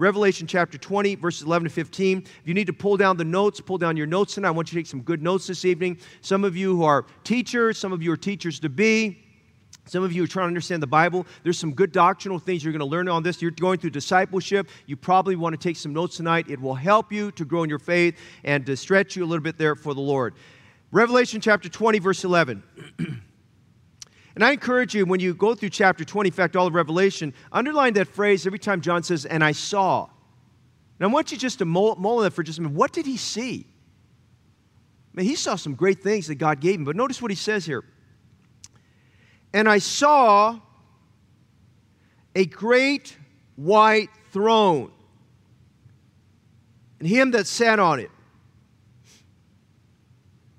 Revelation chapter 20, verses 11 to 15. If you need to pull down the notes, pull down your notes tonight. I want you to take some good notes this evening. Some of you who are teachers, some of you are teachers to be. Some of you are trying to understand the Bible. There's some good doctrinal things you're going to learn on this. You're going through discipleship. You probably want to take some notes tonight. It will help you to grow in your faith and to stretch you a little bit there for the Lord. Revelation chapter 20, verse 11. and I encourage you, when you go through chapter 20, in fact, all of Revelation, underline that phrase every time John says, and I saw. And I want you just to mull, mull that for just a minute. What did he see? I mean, he saw some great things that God gave him, but notice what he says here. And I saw a great white throne, and him that sat on it,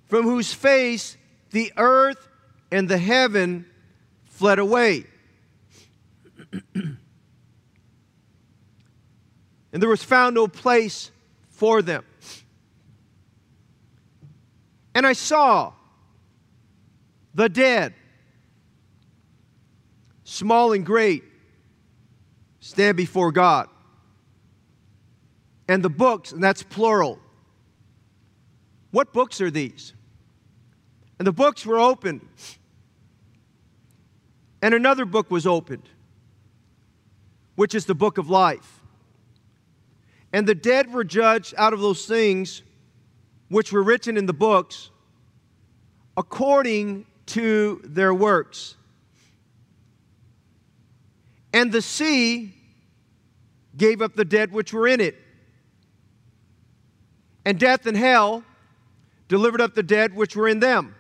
from whose face the earth and the heaven fled away. and there was found no place for them. And I saw the dead small and great, stand before God. And the books, and that's plural. What books are these? And the books were opened. And another book was opened, which is the book of life. And the dead were judged out of those things which were written in the books according to their works. And the sea gave up the dead which were in it. And death and hell delivered up the dead which were in them.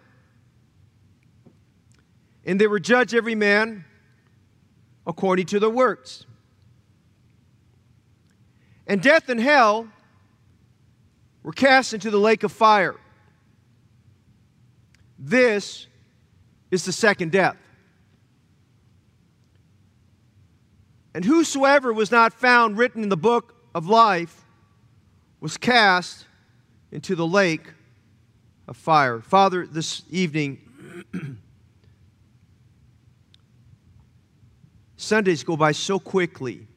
And they were judged every man according to their works. And death and hell were cast into the lake of fire. This is the second death. And whosoever was not found written in the book of life was cast into the lake of fire. Father, this evening, Sundays go by so quickly.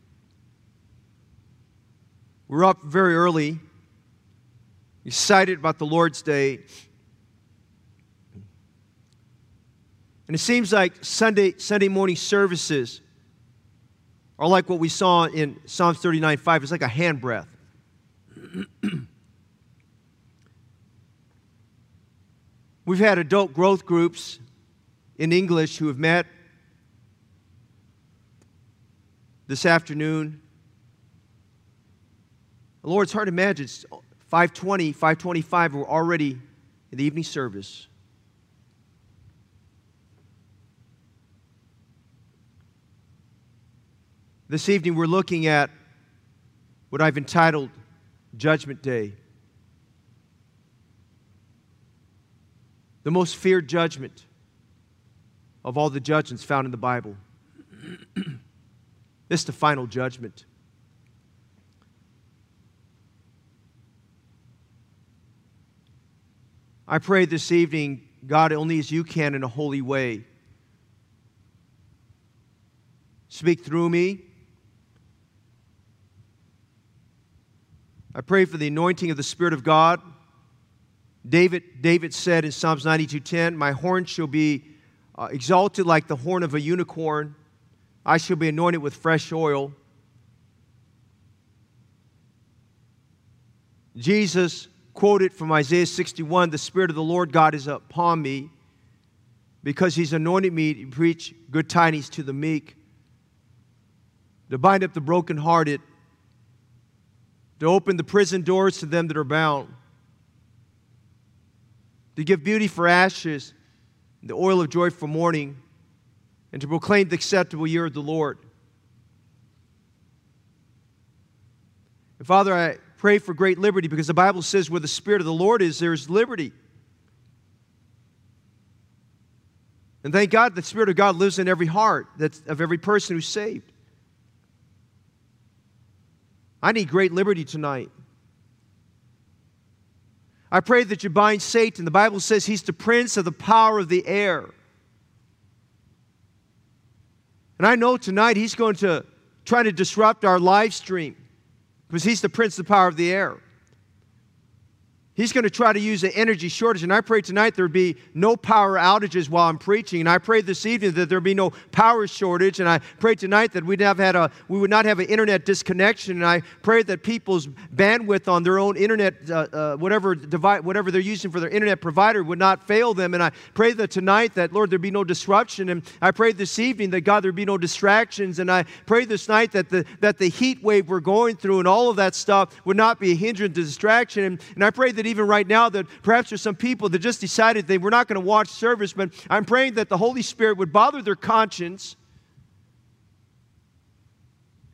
We're up very early, excited about the Lord's Day. And it seems like Sunday, Sunday morning services are like what we saw in Psalms 39 5, it's like a handbreadth. We've had adult growth groups in English who have met this afternoon. Lord, it's hard to imagine. It's 520, 525, we're already in the evening service. This evening, we're looking at what I've entitled Judgment Day. The most feared judgment of all the judgments found in the Bible. this is the final judgment. I pray this evening, God, only as you can in a holy way. Speak through me. I pray for the anointing of the Spirit of God. David, David said in Psalms 92:10, "My horn shall be uh, exalted like the horn of a unicorn. I shall be anointed with fresh oil." Jesus quoted from Isaiah 61, "The Spirit of the Lord God is upon me, because He's anointed me to preach good tidings to the meek, to bind up the brokenhearted." to open the prison doors to them that are bound, to give beauty for ashes, the oil of joy for mourning, and to proclaim the acceptable year of the Lord. And Father, I pray for great liberty because the Bible says where the Spirit of the Lord is, there is liberty. And thank God the Spirit of God lives in every heart that's, of every person who's saved. I need great liberty tonight. I pray that you bind Satan. The Bible says he's the prince of the power of the air. And I know tonight he's going to try to disrupt our live stream. because he's the prince of the power of the air. He's going to try to use an energy shortage. And I pray tonight there be no power outages while I'm preaching. And I pray this evening that there be no power shortage. And I pray tonight that we'd have had a, we would not have an internet disconnection. And I pray that people's bandwidth on their own internet, uh, uh, whatever, device, whatever they're using for their internet provider, would not fail them. And I pray that tonight that, Lord, there be no disruption. And I pray this evening that, God, there be no distractions. And I pray this night that the, that the heat wave we're going through and all of that stuff would not be a hindrance to distraction. And, and I pray that that even right now that perhaps there's some people that just decided they were not going to watch service, but I'm praying that the Holy Spirit would bother their conscience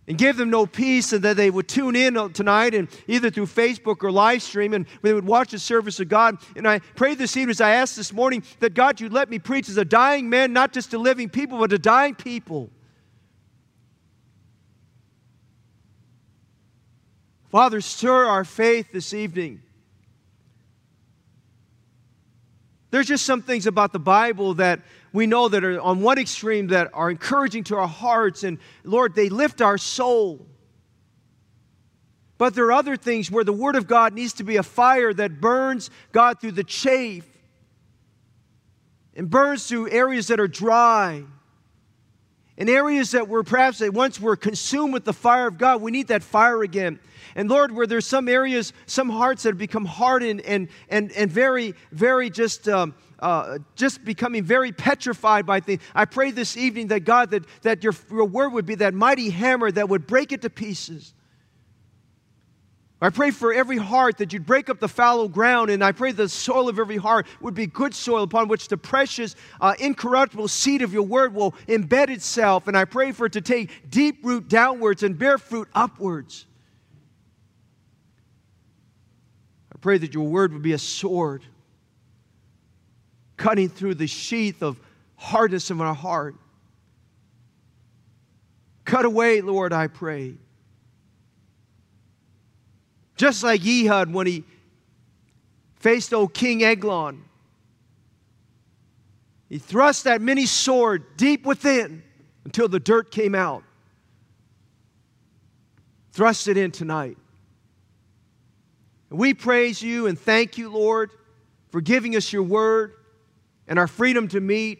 and give them no peace and that they would tune in tonight and either through Facebook or live stream and they would watch the service of God. And I pray this evening as I asked this morning that God, you'd let me preach as a dying man, not just to living people, but to dying people. Father, stir our faith this evening. There's just some things about the Bible that we know that are on one extreme that are encouraging to our hearts, and Lord, they lift our soul. But there are other things where the Word of God needs to be a fire that burns God through the chafe and burns through areas that are dry. In areas that were perhaps that once were consumed with the fire of God, we need that fire again. And Lord, where there's some areas, some hearts that have become hardened and, and, and very, very just. Um, uh, just becoming very petrified by things. I pray this evening that God, that, that your, your word would be that mighty hammer that would break it to pieces. I pray for every heart that you'd break up the fallow ground, and I pray the soil of every heart would be good soil upon which the precious, uh, incorruptible seed of your word will embed itself. And I pray for it to take deep root downwards and bear fruit upwards. Pray that your word would be a sword cutting through the sheath of hardness of our heart. Cut away, Lord, I pray. Just like Ehud when he faced old King Eglon. He thrust that mini sword deep within until the dirt came out. Thrust it in tonight. We praise you and thank you, Lord, for giving us your word and our freedom to meet.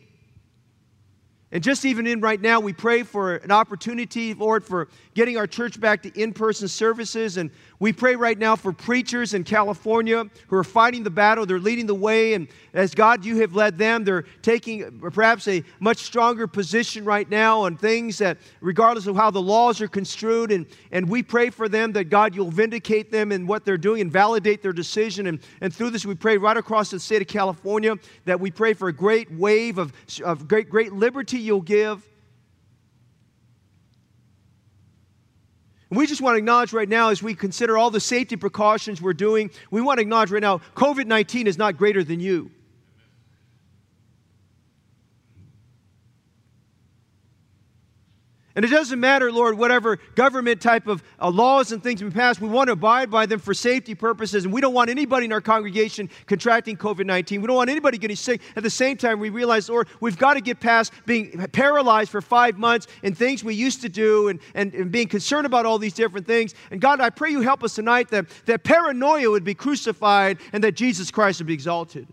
And just even in right now, we pray for an opportunity, Lord, for getting our church back to in person services. And we pray right now for preachers in California who are fighting the battle. They're leading the way. And as God, you have led them, they're taking perhaps a much stronger position right now on things that, regardless of how the laws are construed, and, and we pray for them that God, you'll vindicate them in what they're doing and validate their decision. And, and through this, we pray right across the state of California that we pray for a great wave of, of great, great liberty you'll give. And we just want to acknowledge right now, as we consider all the safety precautions we're doing, we want to acknowledge right now COVID 19 is not greater than you. And it doesn't matter, Lord, whatever government type of uh, laws and things we pass, we want to abide by them for safety purposes. And we don't want anybody in our congregation contracting COVID 19. We don't want anybody getting sick. At the same time, we realize, Lord, we've got to get past being paralyzed for five months and things we used to do and, and, and being concerned about all these different things. And God, I pray you help us tonight that, that paranoia would be crucified and that Jesus Christ would be exalted.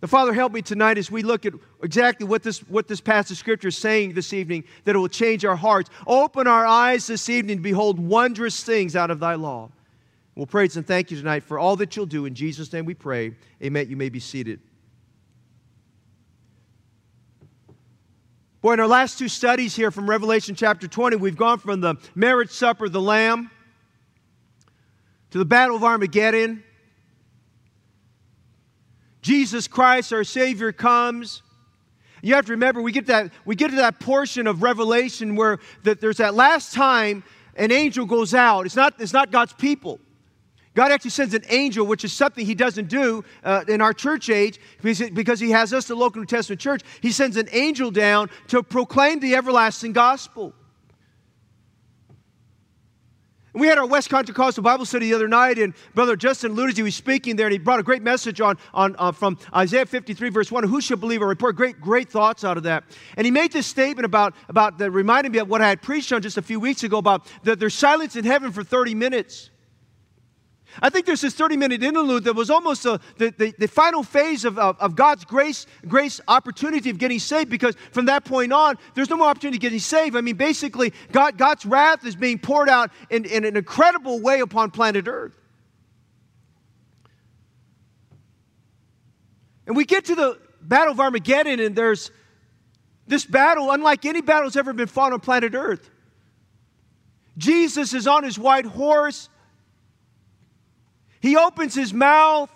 The Father, help me tonight as we look at exactly what this, what this passage of Scripture is saying this evening, that it will change our hearts. Open our eyes this evening to behold wondrous things out of thy law. We'll praise and thank you tonight for all that you'll do. In Jesus' name we pray. Amen. You may be seated. Boy, in our last two studies here from Revelation chapter 20, we've gone from the marriage supper of the Lamb to the battle of Armageddon Jesus Christ, our Savior, comes. You have to remember, we get, that, we get to that portion of Revelation where that there's that last time an angel goes out. It's not, it's not God's people. God actually sends an angel, which is something He doesn't do uh, in our church age because, because He has us, the local New Testament church. He sends an angel down to proclaim the everlasting gospel. We had our West Country Coastal Bible study the other night, and Brother Justin Ludigy was speaking there, and he brought a great message on, on uh, from Isaiah 53, verse 1. Who should believe a report? Great, great thoughts out of that. And he made this statement about, about that reminded me of what I had preached on just a few weeks ago about that there's silence in heaven for 30 minutes. I think there's this 30 minute interlude that was almost a, the, the, the, final phase of, of, of, God's grace, grace opportunity of getting saved because from that point on, there's no more opportunity of getting saved. I mean, basically, God, God's wrath is being poured out in, in an incredible way upon planet Earth. And we get to the Battle of Armageddon, and there's this battle, unlike any battle that's ever been fought on planet Earth. Jesus is on his white horse. He opens his mouth,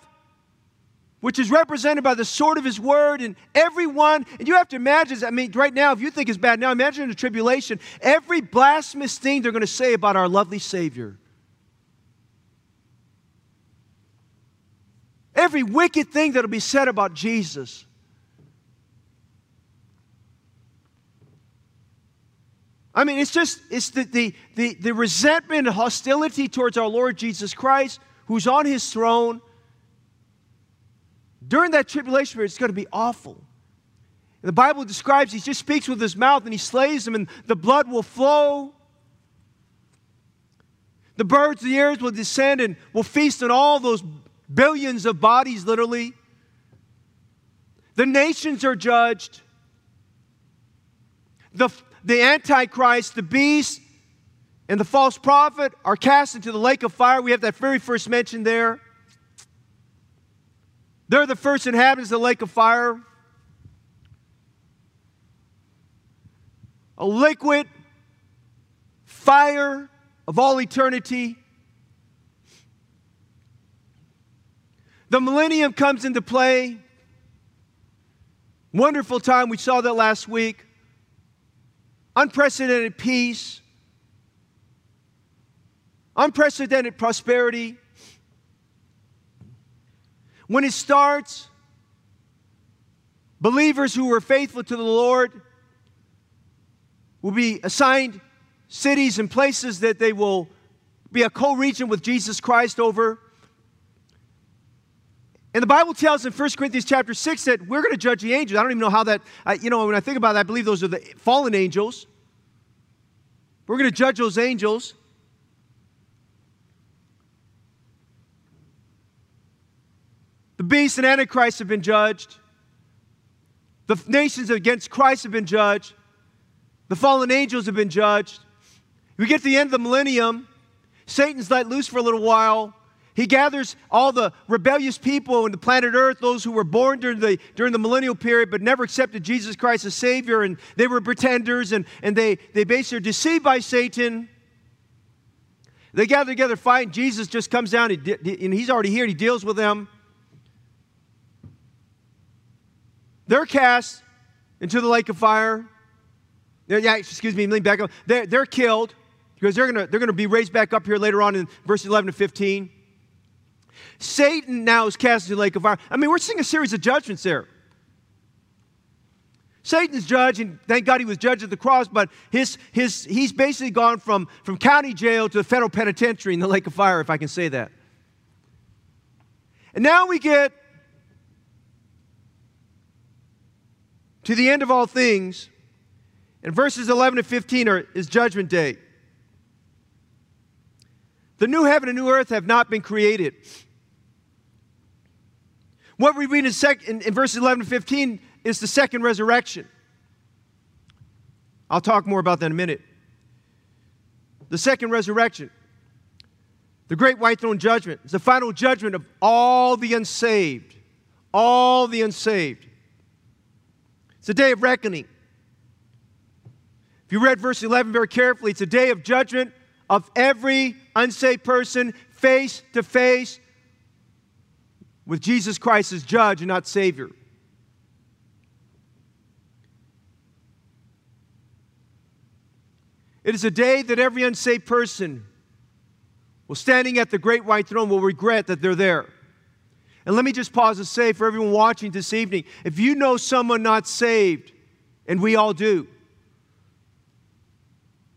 which is represented by the sword of his word, and everyone, and you have to imagine, I mean, right now, if you think it's bad now, imagine the tribulation, every blasphemous thing they're going to say about our lovely Savior. Every wicked thing that'll be said about Jesus. I mean, it's just, it's the, the, the, the resentment and hostility towards our Lord Jesus Christ who's on his throne. During that tribulation period, it's going to be awful. The Bible describes he just speaks with his mouth and he slays them, and the blood will flow. The birds of the air will descend and will feast on all those billions of bodies, literally. The nations are judged. The, the Antichrist, the beast, and the false prophet are cast into the lake of fire. We have that very first mention there. They're the first inhabitants of the lake of fire. A liquid fire of all eternity. The millennium comes into play. Wonderful time. We saw that last week. Unprecedented peace unprecedented prosperity. When it starts, believers who were faithful to the Lord will be assigned cities and places that they will be a co regent with Jesus Christ over. And the Bible tells in 1 Corinthians chapter 6 that we're going to judge the angels. I don't even know how that, I, you know, when I think about that, I believe those are the fallen angels. We're going to judge those angels. The beast and Antichrist have been judged. The nations against Christ have been judged. The fallen angels have been judged. We get to the end of the millennium. Satan's let loose for a little while. He gathers all the rebellious people in the planet Earth, those who were born during the, during the millennial period but never accepted Jesus Christ as Savior, and they were pretenders, and, and they, they basically are deceived by Satan. They gather together, fight, and Jesus just comes down, and he's already here, and he deals with them. They're cast into the lake of fire. Yeah, excuse me, back up. They're, they're killed because they're going to they're gonna be raised back up here later on in verses 11 to 15. Satan now is cast into the lake of fire. I mean, we're seeing a series of judgments there. Satan's judge, and thank God he was judged at the cross, but his, his, he's basically gone from, from county jail to the federal penitentiary in the lake of fire, if I can say that. And now we get to the end of all things. And verses 11 to 15 are, is judgment day. The new heaven and new earth have not been created. What we read in, sec, in, in verses 11 to 15 is the second resurrection. I'll talk more about that in a minute. The second resurrection, the great white throne judgment, is the final judgment of all the unsaved. All the unsaved. It's a day of reckoning. If you read verse 11 very carefully, it's a day of judgment of every unsaved person face to face with Jesus Christ as judge and not Savior. It is a day that every unsaved person will standing at the great white throne will regret that they're there. And let me just pause and say for everyone watching this evening if you know someone not saved, and we all do,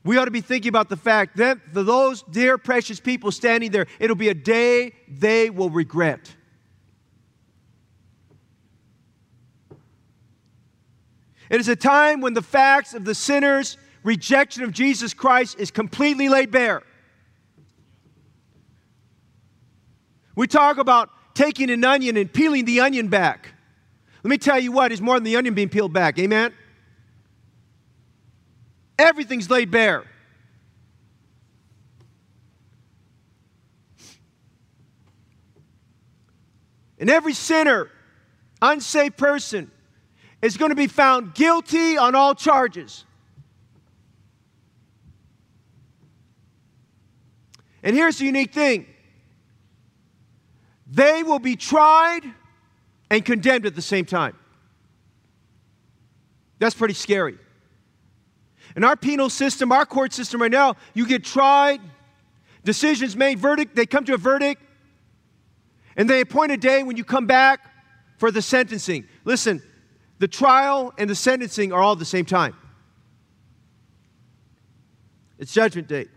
we ought to be thinking about the fact that for those dear, precious people standing there, it'll be a day they will regret. It is a time when the facts of the sinner's rejection of Jesus Christ is completely laid bare. We talk about taking an onion and peeling the onion back. Let me tell you what, it's more than the onion being peeled back. Amen? Everything's laid bare. And every sinner, unsaved person, is going to be found guilty on all charges. And here's the unique thing they will be tried and condemned at the same time. That's pretty scary. In our penal system, our court system right now, you get tried, decisions made, verdict, they come to a verdict, and they appoint a day when you come back for the sentencing. Listen, the trial and the sentencing are all the same time. It's judgment day.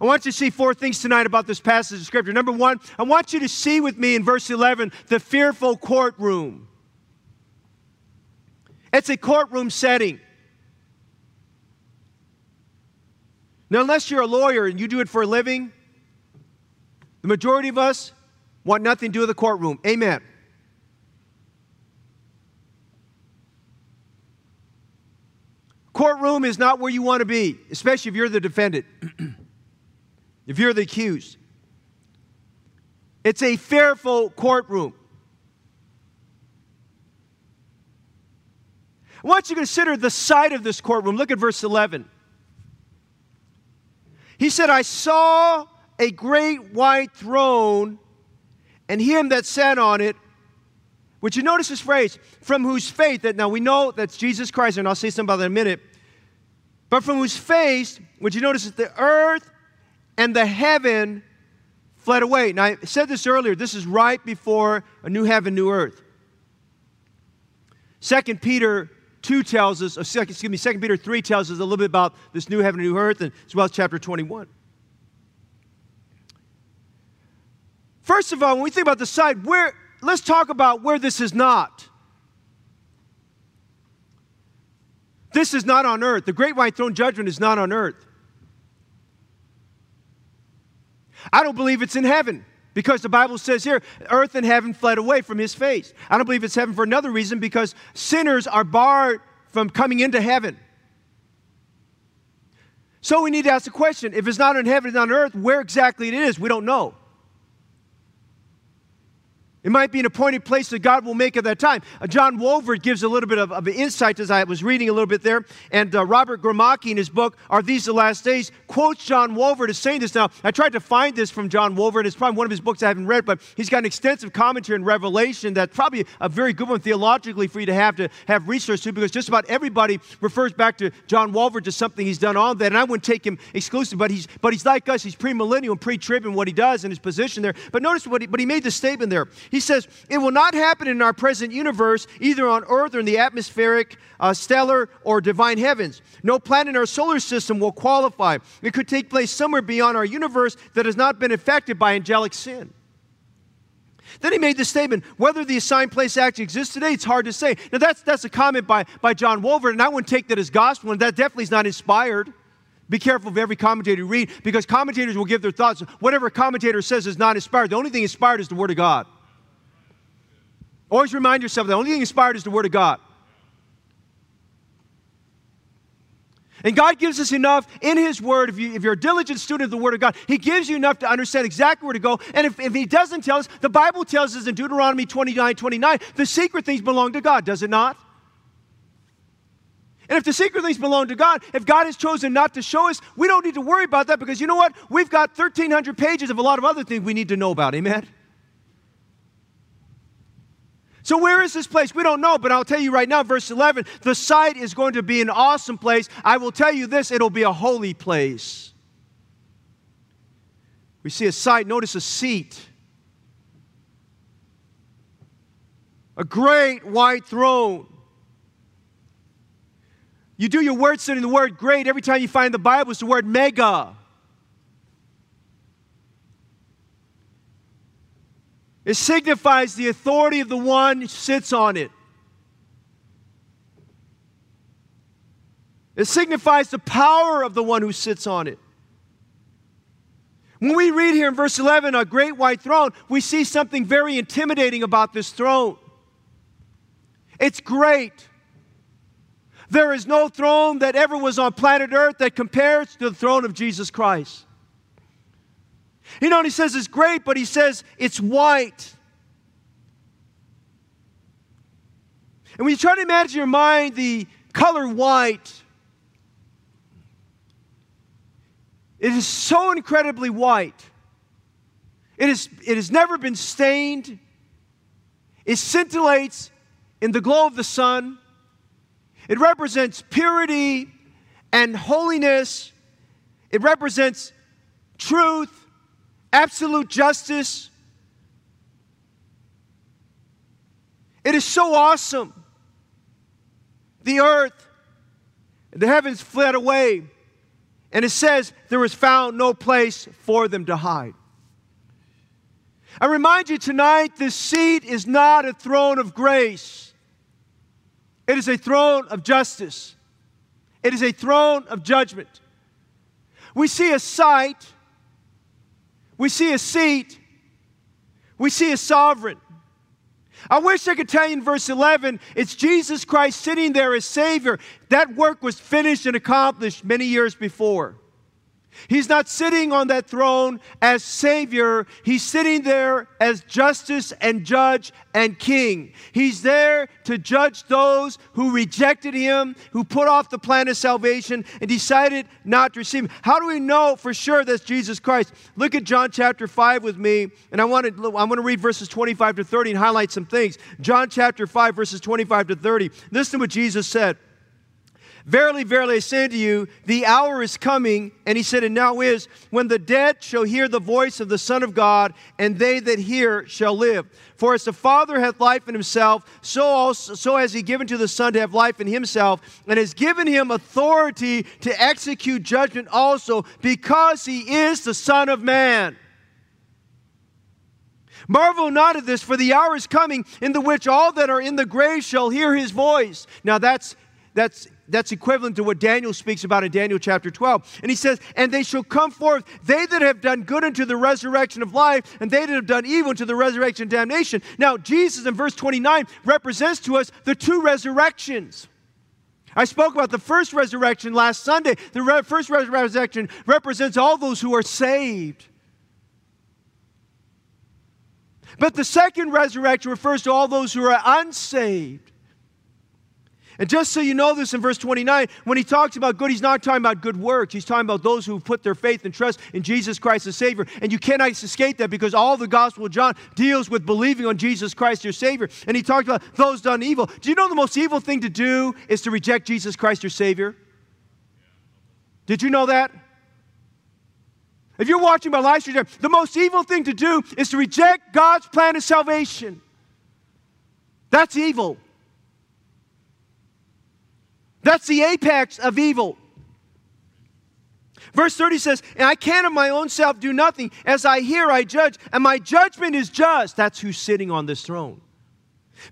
I want you to see four things tonight about this passage of Scripture. Number one, I want you to see with me in verse 11 the fearful courtroom. It's a courtroom setting. Now, unless you're a lawyer and you do it for a living, the majority of us want nothing to do with the courtroom. Amen. Courtroom is not where you want to be, especially if you're the defendant, if you're the accused. It's a fearful courtroom. I want you to consider the site of this courtroom. Look at verse 11. He said, I saw a great white throne and him that sat on it. Would you notice this phrase? From whose faith, that now we know that's Jesus Christ, and I'll say something about that in a minute. But from whose face, would you notice that the earth and the heaven fled away. Now, I said this earlier, this is right before a new heaven, new earth. Second Peter 2 tells us, excuse me, 2 Peter 3 tells us a little bit about this new heaven new earth, and as well as chapter 21. First of all, when we think about the site, where let's talk about where this is not. This is not on earth. The great white throne judgment is not on earth. I don't believe it's in heaven. Because the Bible says here, earth and heaven fled away from his face. I don't believe it's heaven for another reason because sinners are barred from coming into heaven. So we need to ask the question if it's not in heaven and on earth, where exactly it is, we don't know. It might be an appointed place that God will make at that time. Uh, John Walvoord gives a little bit of, of, insight as I was reading a little bit there. And uh, Robert Gromacki in his book, Are These the Last Days, quotes John Walvoord as saying this. Now, I tried to find this from John Walvoord. It's probably one of his books I haven't read, but he's got an extensive commentary in Revelation that's probably a very good one theologically for you to have to have research to because just about everybody refers back to John Walvoord to something he's done on that. And I wouldn't take him exclusive, but he's, but he's like us. He's premillennial and pre-trib in what he does and his position there. But notice what he, but he made the statement there. He says, It will not happen in our present universe, either on Earth or in the atmospheric, uh, stellar, or divine heavens. No planet in our solar system will qualify. It could take place somewhere beyond our universe that has not been affected by angelic sin. Then he made the statement whether the assigned place actually exists today, it's hard to say. Now, that's, that's a comment by, by John Walvoord, and I wouldn't take that as gospel, and that definitely is not inspired. Be careful of every commentator you read because commentators will give their thoughts. Whatever a commentator says is not inspired. The only thing inspired is the Word of God. Always remind yourself the only thing inspired is the Word of God. And God gives us enough in His Word. If, you, you're a diligent student of the Word of God, He gives you enough to understand exactly where to go. And if, if He doesn't tell us, the Bible tells us in Deuteronomy 29 29, the secret things belong to God, does it not? And if the secret things belong to God, if God has chosen not to show us, we don't need to worry about that because you know what? We've got 1,300 pages of a lot of other things we need to know about. Amen? So, where is this place? We don't know, but I'll tell you right now, verse 11 the site is going to be an awesome place. I will tell you this it'll be a holy place. We see a site, notice a seat, a great white throne. You do your word study, the word great. Every time you find the Bible, it's the word mega. It signifies the authority of the one who sits on it. It signifies the power of the one who sits on it. When we read here in verse 11, a great white throne, we see something very intimidating about this throne. It's great. There is no throne that ever was on planet Earth that compares to the throne of Jesus Christ. You know, he says it's great, but he says it's white. And when you try to imagine in your mind the color white, it is so incredibly white. It, is, it has never been stained. It scintillates in the glow of the sun. It represents purity and holiness. It represents truth, absolute justice. It is so awesome. The earth, the heavens fled away, and it says there was found no place for them to hide. I remind you tonight this seat is not a throne of grace. It is a throne of justice, it is a throne of judgment. We see a sight, we see a seat, we see a sovereign. I wish I could tell you in verse 11, it's Jesus Christ sitting there as Savior. That work was finished and accomplished many years before. He's not sitting on that throne as Savior. He's sitting there as justice and judge and king. He's there to judge those who rejected Him, who put off the plan of salvation and decided not to receive Him. How do we know for sure that's Jesus Christ? Look at John chapter 5 with me, and I want to, I want to read verses 25 to 30 and highlight some things. John chapter 5, verses 25 to 30. Listen to what Jesus said. Verily, verily, I say to you, the hour is coming, and he said, and now is, when the dead shall hear the voice of the Son of God, and they that hear shall live. For as the Father hath life in himself, so also so has he given to the Son to have life in himself, and has given him authority to execute judgment also, because he is the Son of Man. Marvel not at this, for the hour is coming in the which all that are in the grave shall hear his voice. Now that's that's that's equivalent to what Daniel speaks about in Daniel chapter 12. And he says, And they shall come forth, they that have done good unto the resurrection of life, and they that have done evil unto the resurrection of damnation. Now, Jesus in verse 29 represents to us the two resurrections. I spoke about the first resurrection last Sunday. The re- first resurrection represents all those who are saved. But the second resurrection refers to all those who are unsaved. And just so you know this in verse 29, when he talks about good, he's not talking about good works. He's talking about those who put their faith and trust in Jesus Christ as Savior. And you cannot escape that because all the Gospel of John deals with believing on Jesus Christ, your Savior. And he talked about those done evil. Do you know the most evil thing to do is to reject Jesus Christ, your Savior? Did you know that? If you're watching my live stream, the most evil thing to do is to reject God's plan of salvation. That's evil. That's the apex of evil. Verse 30 says, And I can of my own self do nothing. As I hear, I judge, and my judgment is just. That's who's sitting on this throne.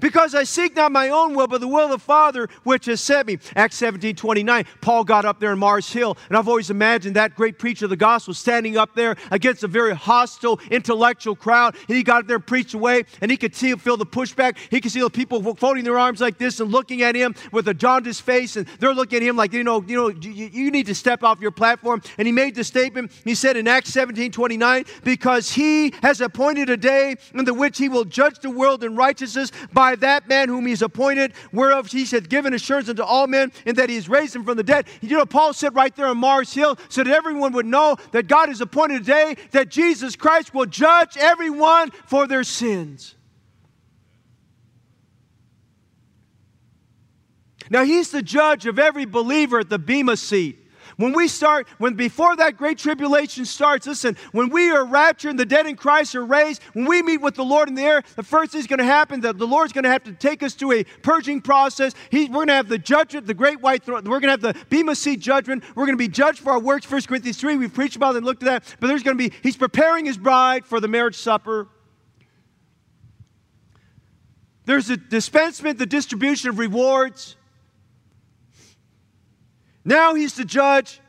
Because I seek not my own will, but the will of the Father which has sent me. Acts 17 29. Paul got up there in Mars Hill, and I've always imagined that great preacher of the gospel standing up there against a very hostile, intellectual crowd. And he got up there and preached away, and he could see, feel the pushback. He could see the people folding their arms like this and looking at him with a jaundiced face, and they're looking at him like, you know, you know, you, you need to step off your platform. And he made the statement, he said in Acts 17 29, because he has appointed a day in the which he will judge the world in righteousness by that man whom he's appointed, whereof he hath given assurance unto all men, and that he has raised him from the dead. You know, Paul said right there on Mars Hill, so that everyone would know that God has appointed a day that Jesus Christ will judge everyone for their sins. Now, he's the judge of every believer at the Bema seat. When we start, when before that great tribulation starts, listen, when we are raptured and the dead in Christ are raised, when we meet with the Lord in the air, the first thing is going to happen that the Lord's going to have to take us to a purging process. He, we're going to have the judgment, the great white throne. We're going to have the Bema seat judgment. We're going to be judged for our works. 1 Corinthians 3, we've preached about it and looked at that. But there's going to be, he's preparing his bride for the marriage supper. There's a dispensement, the distribution of rewards. Now he's the judge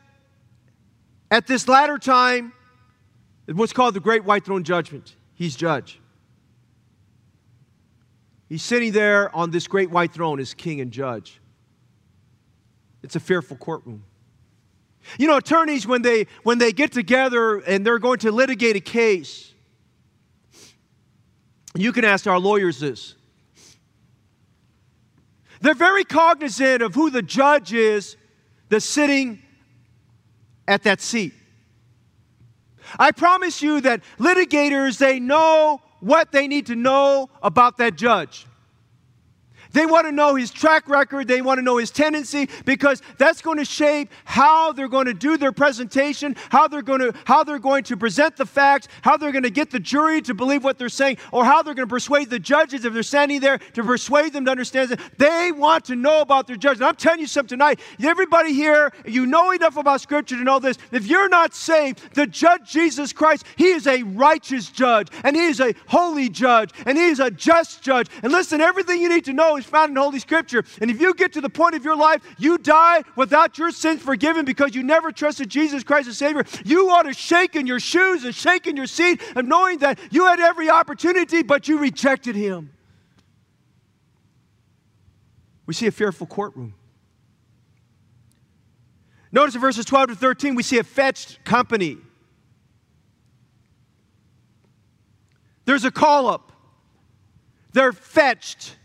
at this latter time, what's called the Great White Throne Judgment. He's judge. He's sitting there on this great white throne as king and judge. It's a fearful courtroom. You know, attorneys, when they, when they get together and they're going to litigate a case, you can ask our lawyers this. They're very cognizant of who the judge is that's sitting at that seat. I promise you that litigators, they know what they need to know about that judge. They want to know his track record. They want to know his tendency because that's going to shape how they're going to do their presentation, how they're going to how they're going to present the facts, how they're going to get the jury to believe what they're saying, or how they're going to persuade the judges if they're standing there to persuade them to understand that they want to know about their judge. And I'm telling you something tonight. Everybody here, you know enough about Scripture to know this. If you're not saved, the judge Jesus Christ, He is a righteous judge, and He is a holy judge, and He is a just judge. And listen, everything you need to know is found in Holy Scripture. And if you get to the point of your life, you die without your sins forgiven because you never trusted Jesus Christ as Savior, you ought to shake in your shoes and shake in your seat of knowing that you had every opportunity, but you rejected Him. We see a fearful courtroom. Notice in verses 12 to 13, we see a fetched company. There's a call up. They're fetched.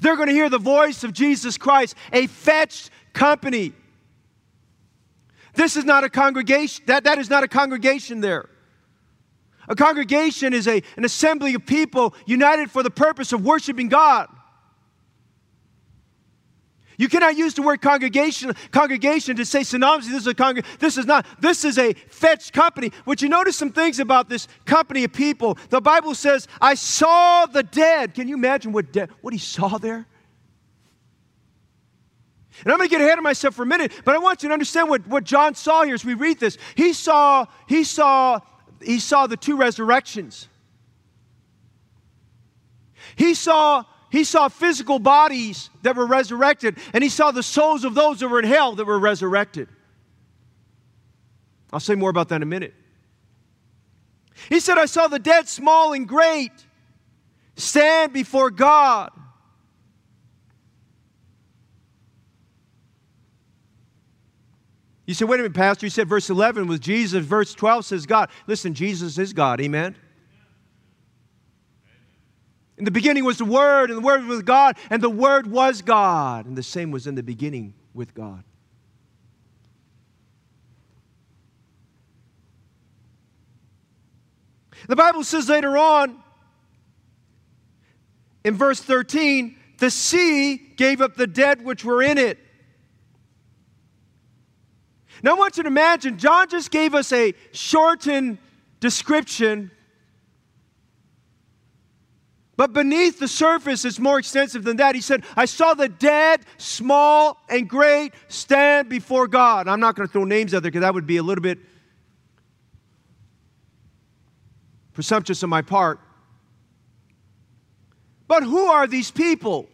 They're going to hear the voice of Jesus Christ, a fetched company. This is not a congregation, that, that is not a congregation there. A congregation is a, an assembly of people united for the purpose of worshiping God. You cannot use the word congregation, congregation to say synonymously this is a congreg- this is not this is a fetched company. Would you notice some things about this company of people? The Bible says, "I saw the dead." Can you imagine what de- what he saw there? And I'm going to get ahead of myself for a minute, but I want you to understand what, what John saw here as we read this. He saw he saw he saw the two resurrections. He saw he saw physical bodies that were resurrected, and he saw the souls of those that were in hell that were resurrected. I'll say more about that in a minute. He said, I saw the dead, small and great, stand before God. You said, wait a minute, Pastor. You said verse 11 was Jesus. Verse 12 says God. Listen, Jesus is God. Amen. In the beginning was the Word, and the Word was God, and the Word was God. And the same was in the beginning with God. The Bible says later on, in verse 13, the sea gave up the dead which were in it. Now I want you to imagine, John just gave us a shortened description but beneath the surface it's more extensive than that. He said, I saw the dead, small and great, stand before God. I'm not going to throw names out there because that would be a little bit presumptuous on my part. But who are these people?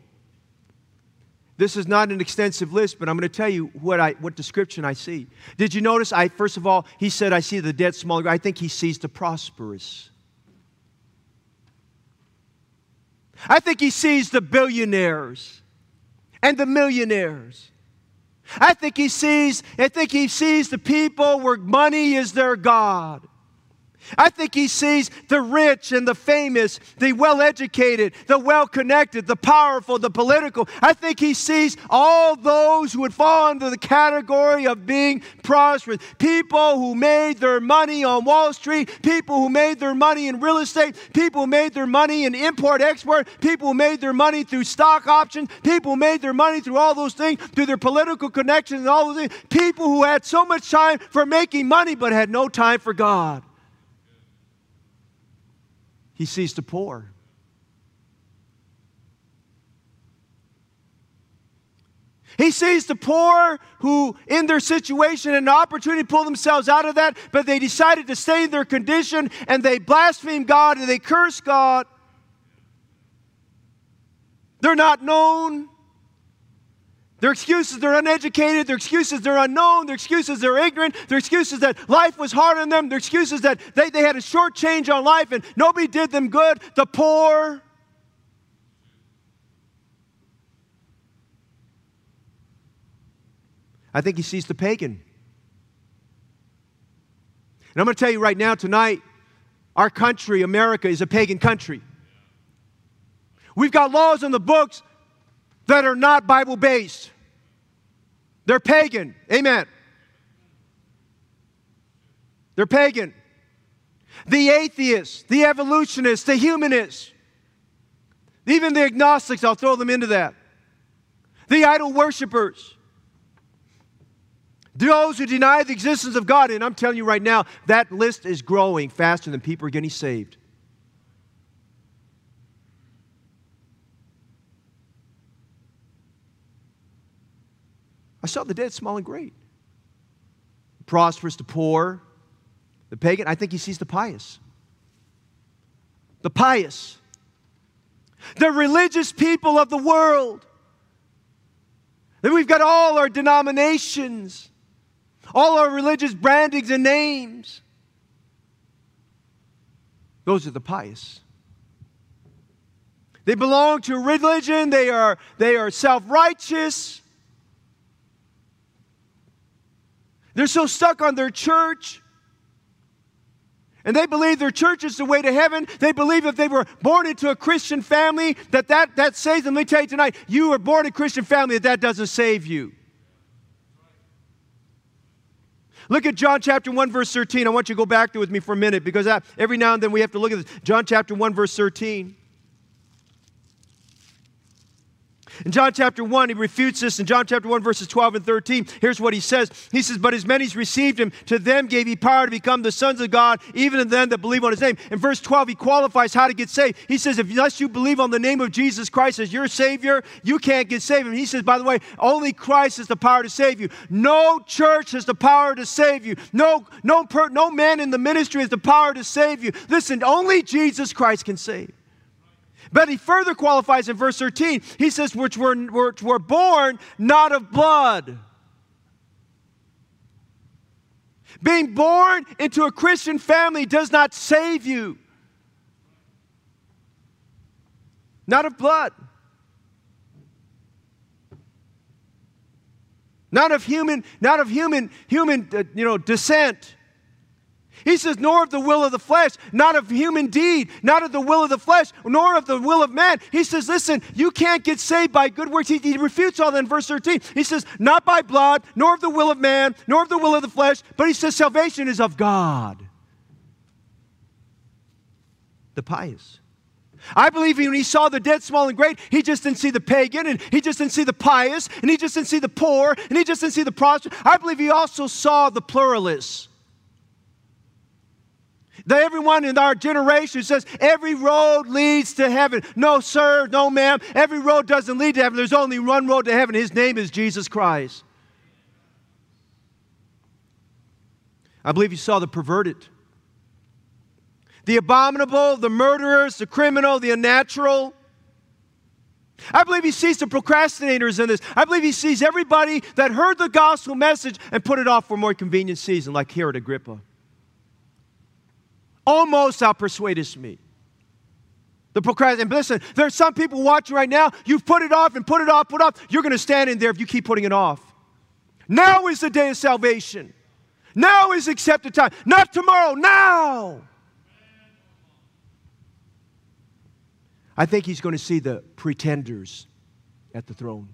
This is not an extensive list, but I'm going to tell you what, I, what description I see. Did you notice? I first of all, he said, "I see the dead, small." I think he sees the prosperous. I think he sees the billionaires and the millionaires. I think he sees, I think he sees the people where money is their God. I think he sees the rich and the famous, the well educated, the well connected, the powerful, the political. I think he sees all those who would fall under the category of being prosperous. People who made their money on Wall Street, people who made their money in real estate, people who made their money in import export, people who made their money through stock options, people who made their money through all those things, through their political connections and all those things. People who had so much time for making money but had no time for God. He sees the poor. He sees the poor who, in their situation, an opportunity to pull themselves out of that, but they decided to stay in their condition and they blaspheme God and they curse God. They're not known. Their excuses, they're uneducated. Their excuses, they're unknown. Their excuses, they're ignorant. Their excuses that life was hard on them. Their excuses that they, they had a short change on life and nobody did them good. The poor. I think he sees the pagan. And I'm going to tell you right now, tonight, our country, America, is a pagan country. We've got laws in the books that are not Bible based. They're pagan. Amen. They're pagan. The atheists, the evolutionists, the humanists, even the agnostics, I'll throw them into that. The idol worshippers. Those who deny the existence of God. And I'm telling you right now, that list is growing faster than people are getting saved. I saw the dead, small and great. The prosperous, the poor, the pagan. I think he sees the pious. The pious. The religious people of the world. Then we've got all our denominations, all our religious brandings and names. Those are the pious. They belong to religion, they are, they are self righteous, They're so stuck on their church. And they believe their church is the way to heaven. They believe if they were born into a Christian family, that that, that saves them. Let me tell you tonight, you were born in a Christian family, that that doesn't save you. Look at John chapter 1, verse 13. I want you to go back there with me for a minute because I, every now and then we have to look at this. John chapter 1, verse 13. In John chapter 1, he refutes this. In John chapter 1, verses 12 and 13, here's what he says. He says, But as many as received him, to them gave he power to become the sons of God, even to them that believe on his name. In verse 12, he qualifies how to get saved. He says, If unless you believe on the name of Jesus Christ as your Savior, you can't get saved. And he says, by the way, only Christ has the power to save you. No church has the power to save you. No, no, per, no man in the ministry has the power to save you. Listen, only Jesus Christ can save. But he further qualifies in verse 13. He says, which were, which were born not of blood. Being born into a Christian family does not save you. Not of blood. Not of human, not of human, human, uh, you know, descent. He says, nor of the will of the flesh, not of human deed, not of the will of the flesh, nor of the will of man. He says, listen, you can't get saved by good works. He, he, refutes all that in verse 13. He says, not by blood, nor of the will of man, nor of the will of the flesh, but he says, salvation is of God. The pious. I believe when he saw the dead, small, and great, he just didn't see the pagan, and he just didn't see the pious, and he just didn't see the poor, and he just didn't see the prosperous. I believe he also saw the pluralists. Everyone in our generation says every road leads to heaven. No, sir, no, ma'am. Every road doesn't lead to heaven. There's only one road to heaven. His name is Jesus Christ. I believe you saw the perverted, the abominable, the murderers, the criminal, the unnatural. I believe he sees the procrastinators in this. I believe he sees everybody that heard the gospel message and put it off for more convenient season, like Herod Agrippa. Almost thou persuadest me. The procrastination. And listen, there's some people watching right now. You've put it off and put it off, put it off. You're going to stand in there if you keep putting it off. Now is the day of salvation. Now is accepted time. Not tomorrow, now. I think he's going to see the pretenders at the throne.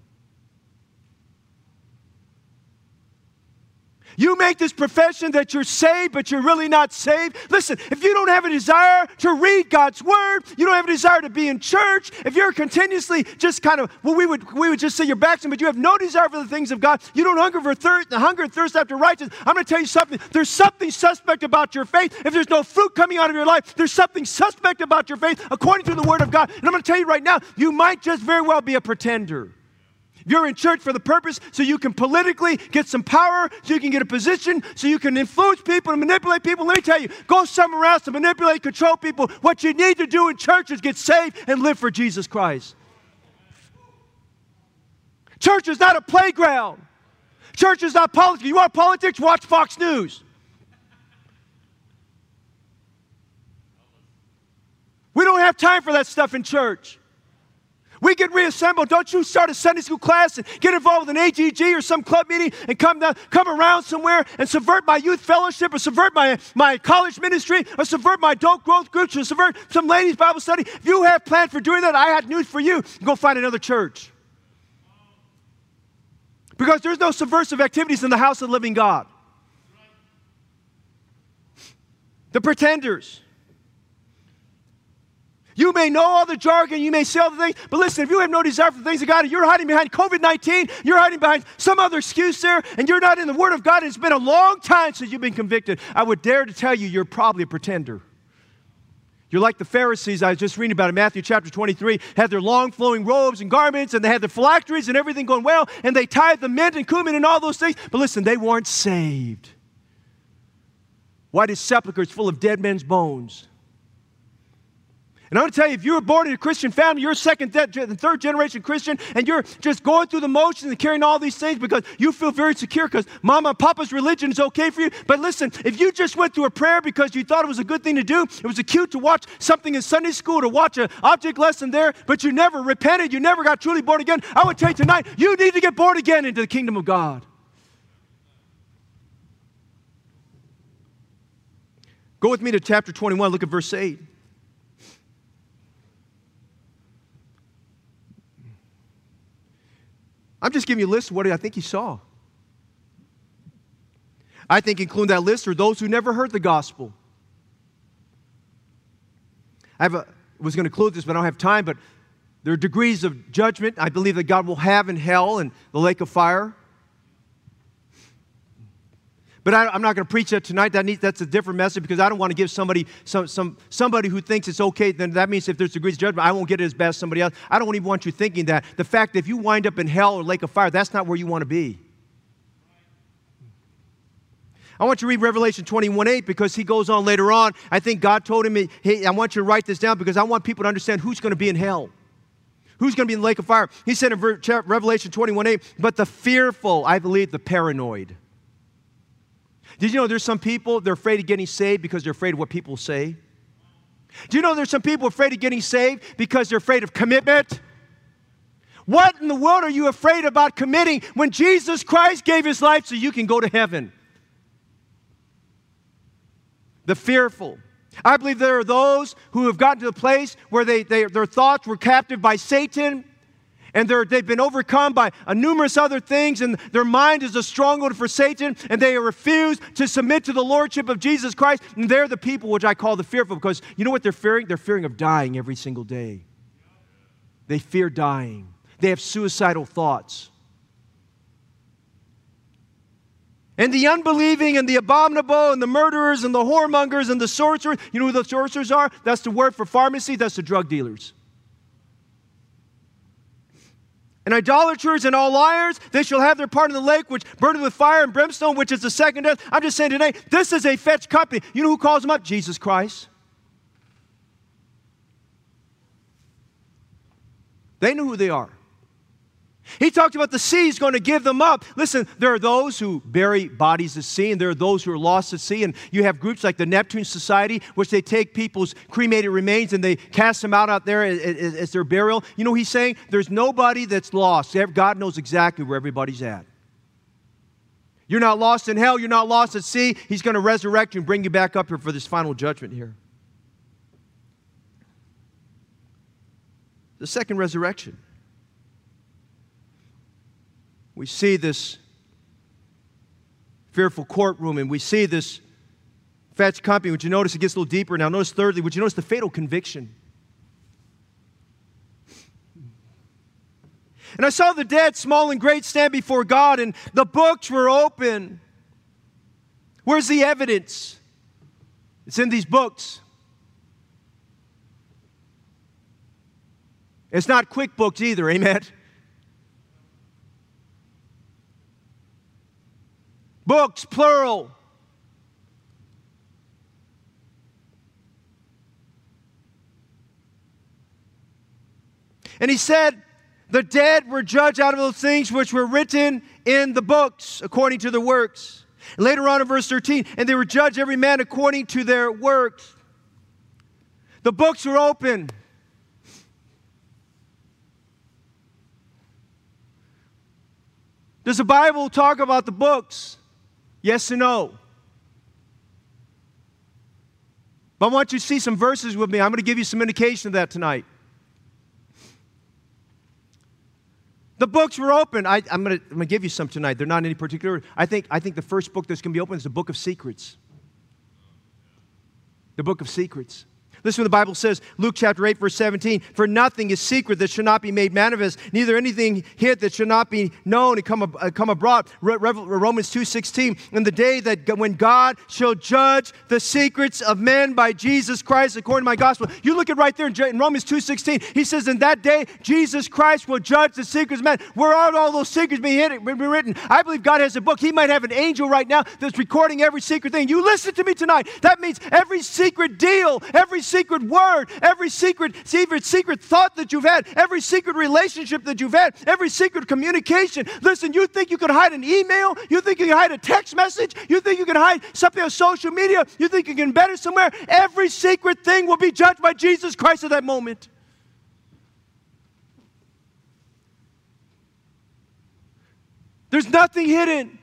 You make this profession that you're saved, but you're really not saved. Listen, if you don't have a desire to read God's word, you don't have a desire to be in church, if you're continuously just kind of, well, we would, we would just say you're backsliding, but you have no desire for the things of God, you don't hunger for thirst, hunger and thirst after righteousness, I'm going to tell you something. There's something suspect about your faith. If there's no fruit coming out of your life, there's something suspect about your faith according to the word of God. And I'm going to tell you right now, you might just very well be a pretender. You're in church for the purpose so you can politically get some power, so you can get a position, so you can influence people and manipulate people. Let me tell you, go somewhere else to manipulate, control people. What you need to do in church is get saved and live for Jesus Christ. Church is not a playground. Church is not politics. You want politics? Watch Fox News. We don't have time for that stuff in church. We get reassembled. Don't you start a Sunday school class and get involved with an AGG or some club meeting and come down, come around somewhere and subvert my youth fellowship or subvert my, my college ministry or subvert my adult growth groups or subvert some ladies' Bible study. If you have plans for doing that, I had news for you. Go find another church. Because there's no subversive activities in the house of the living God. The pretenders. You may know all the jargon, you may say all the things, but listen, if you have no desire for the things of God, and you're hiding behind COVID 19, you're hiding behind some other excuse there, and you're not in the Word of God, it's been a long time since you've been convicted, I would dare to tell you you're probably a pretender. You're like the Pharisees I was just reading about in Matthew chapter 23, had their long flowing robes and garments, and they had their phylacteries and everything going well, and they tithed the mint and cumin and all those things. But listen, they weren't saved. Why did sepulchres full of dead men's bones? And I'm going to tell you, if you were born in a Christian family, you're a second, third generation Christian, and you're just going through the motions and carrying all these things because you feel very secure because mama and papa's religion is okay for you. But listen, if you just went through a prayer because you thought it was a good thing to do, it was cute to watch something in Sunday school, to watch an object lesson there, but you never repented, you never got truly born again, I would tell you tonight, you need to get born again into the kingdom of God. Go with me to chapter 21, look at verse 8. I'm just giving you a list of what I think he saw. I think including that list are those who never heard the gospel. I a, was going to include this, but I don't have time. But there are degrees of judgment I believe that God will have in hell and the lake of fire. But I, am not going to preach that tonight. That that's a different message because I don't want to give somebody some, some, somebody who thinks it's okay. Then that means if there's degrees of judgment, I won't get it as bad as somebody else. I don't even want you thinking that. The fact that if you wind up in hell or lake of fire, that's not where you want to be. I want you to read Revelation 21 8 because he goes on later on. I think God told him, hey, I want you to write this down because I want people to understand who's going to be in hell. Who's going to be in the lake of fire? He said in Revelation 21 8, but the fearful, I believe, the paranoid. Did you know there's some people, they're afraid of getting saved because they're afraid of what people say? Do you know there's some people afraid of getting saved because they're afraid of commitment? What in the world are you afraid about committing when Jesus Christ gave his life so you can go to heaven? The fearful. I believe there are those who have gotten to the place where they, they, their thoughts were captive by Satan and they've been overcome by uh, numerous other things, and their mind is a stronghold for Satan, and they refuse to submit to the lordship of Jesus Christ. And they're the people which I call the fearful because you know what they're fearing? They're fearing of dying every single day. They fear dying, they have suicidal thoughts. And the unbelieving and the abominable and the murderers and the whoremongers and the sorcerers, you know who the sorcerers are? That's the word for pharmacy, that's the drug dealers. And idolaters and all liars, they shall have their part in the lake which burneth with fire and brimstone, which is the second death. I'm just saying today, this is a fetch company. You know who calls them up? Jesus Christ. They know who they are. He talked about the sea is going to give them up. Listen, there are those who bury bodies at sea, and there are those who are lost at sea. And you have groups like the Neptune Society, which they take people's cremated remains and they cast them out out there as, as, as their burial. You know, he's saying there's nobody that's lost. God knows exactly where everybody's at. You're not lost in hell. You're not lost at sea. He's going to resurrect you and bring you back up here for this final judgment here. the second resurrection. We see this fearful courtroom and we see this fetch company. Would you notice it gets a little deeper now? Notice thirdly, would you notice the fatal conviction? And I saw the dead, small and great, stand before God, and the books were open. Where's the evidence? It's in these books. It's not QuickBooks either, amen? Books, plural. And he said, The dead were judged out of those things which were written in the books according to their works. Later on in verse 13, and they were judged every man according to their works. The books were open. Does the Bible talk about the books? Yes and no. But I want you to see some verses with me. I'm going to give you some indication of that tonight. The books were open. I, am going to give you some tonight. They're not in any particular. I think, I think the first book that's going to be open is the book of secrets. The book of secrets. Listen to what the Bible says, Luke chapter 8, verse 17. For nothing is secret that should not be made manifest, neither anything hid that should not be known and come, uh, come abroad. Re- Re- Romans 2, 16. In the day that when God shall judge the secrets of men by Jesus Christ according to my gospel. You look at right there in Romans 2, 16. He says, In that day, Jesus Christ will judge the secrets of men. Where are all those secrets being written? I believe God has a book. He might have an angel right now that's recording every secret thing. You listen to me tonight. That means every secret deal, every secret word, every secret, secret, secret thought that you've had, every secret relationship that you've had, every secret communication. Listen, you think you can hide an email? You think you can hide a text message? You think you can hide something on social media? You think you can embed it somewhere? Every secret thing will be judged by Jesus Christ at that moment. There's nothing hidden.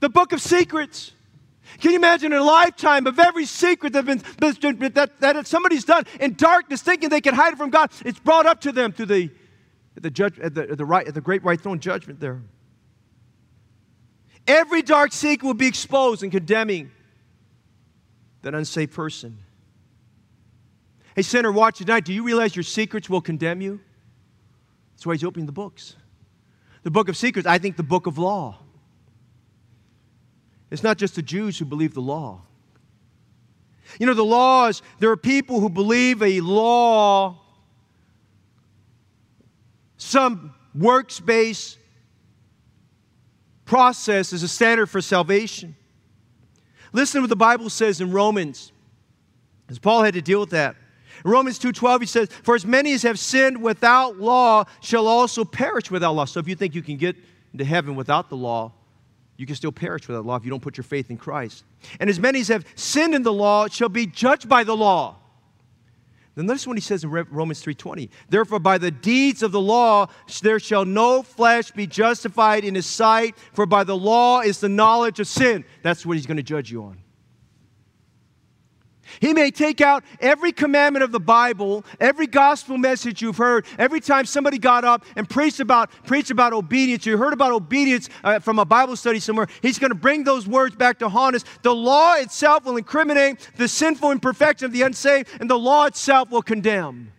The book of secrets. Can you imagine a lifetime of every secret that, been, that, that somebody's done in darkness, thinking they can hide it from God? It's brought up to them through the, the, judge, at the, at the, right, at the great white throne judgment there. Every dark secret will be exposed and condemning that unsafe person. Hey, sinner, watch tonight. Do you realize your secrets will condemn you? That's why he's opening the books. The book of secrets, I think the book of law. It's not just the Jews who believe the law. You know, the laws, there are people who believe a law, some works based process is a standard for salvation. Listen to what the Bible says in Romans, as Paul had to deal with that. In Romans 2:12 he says, "For as many as have sinned without law shall also perish without law." So if you think you can get into heaven without the law, you can still perish without law if you don't put your faith in Christ. And as many as have sinned in the law shall be judged by the law. Then notice what he says in Romans 3:20. Therefore, by the deeds of the law there shall no flesh be justified in his sight, for by the law is the knowledge of sin. That's what he's going to judge you on. He may take out every commandment of the Bible, every gospel message you've heard, every time somebody got up and preached about, preached about obedience, you heard about obedience uh, from a Bible study somewhere, he's going to bring those words back to haunt us. The law itself will incriminate the sinful imperfection of the unsaved, and the law itself will condemn.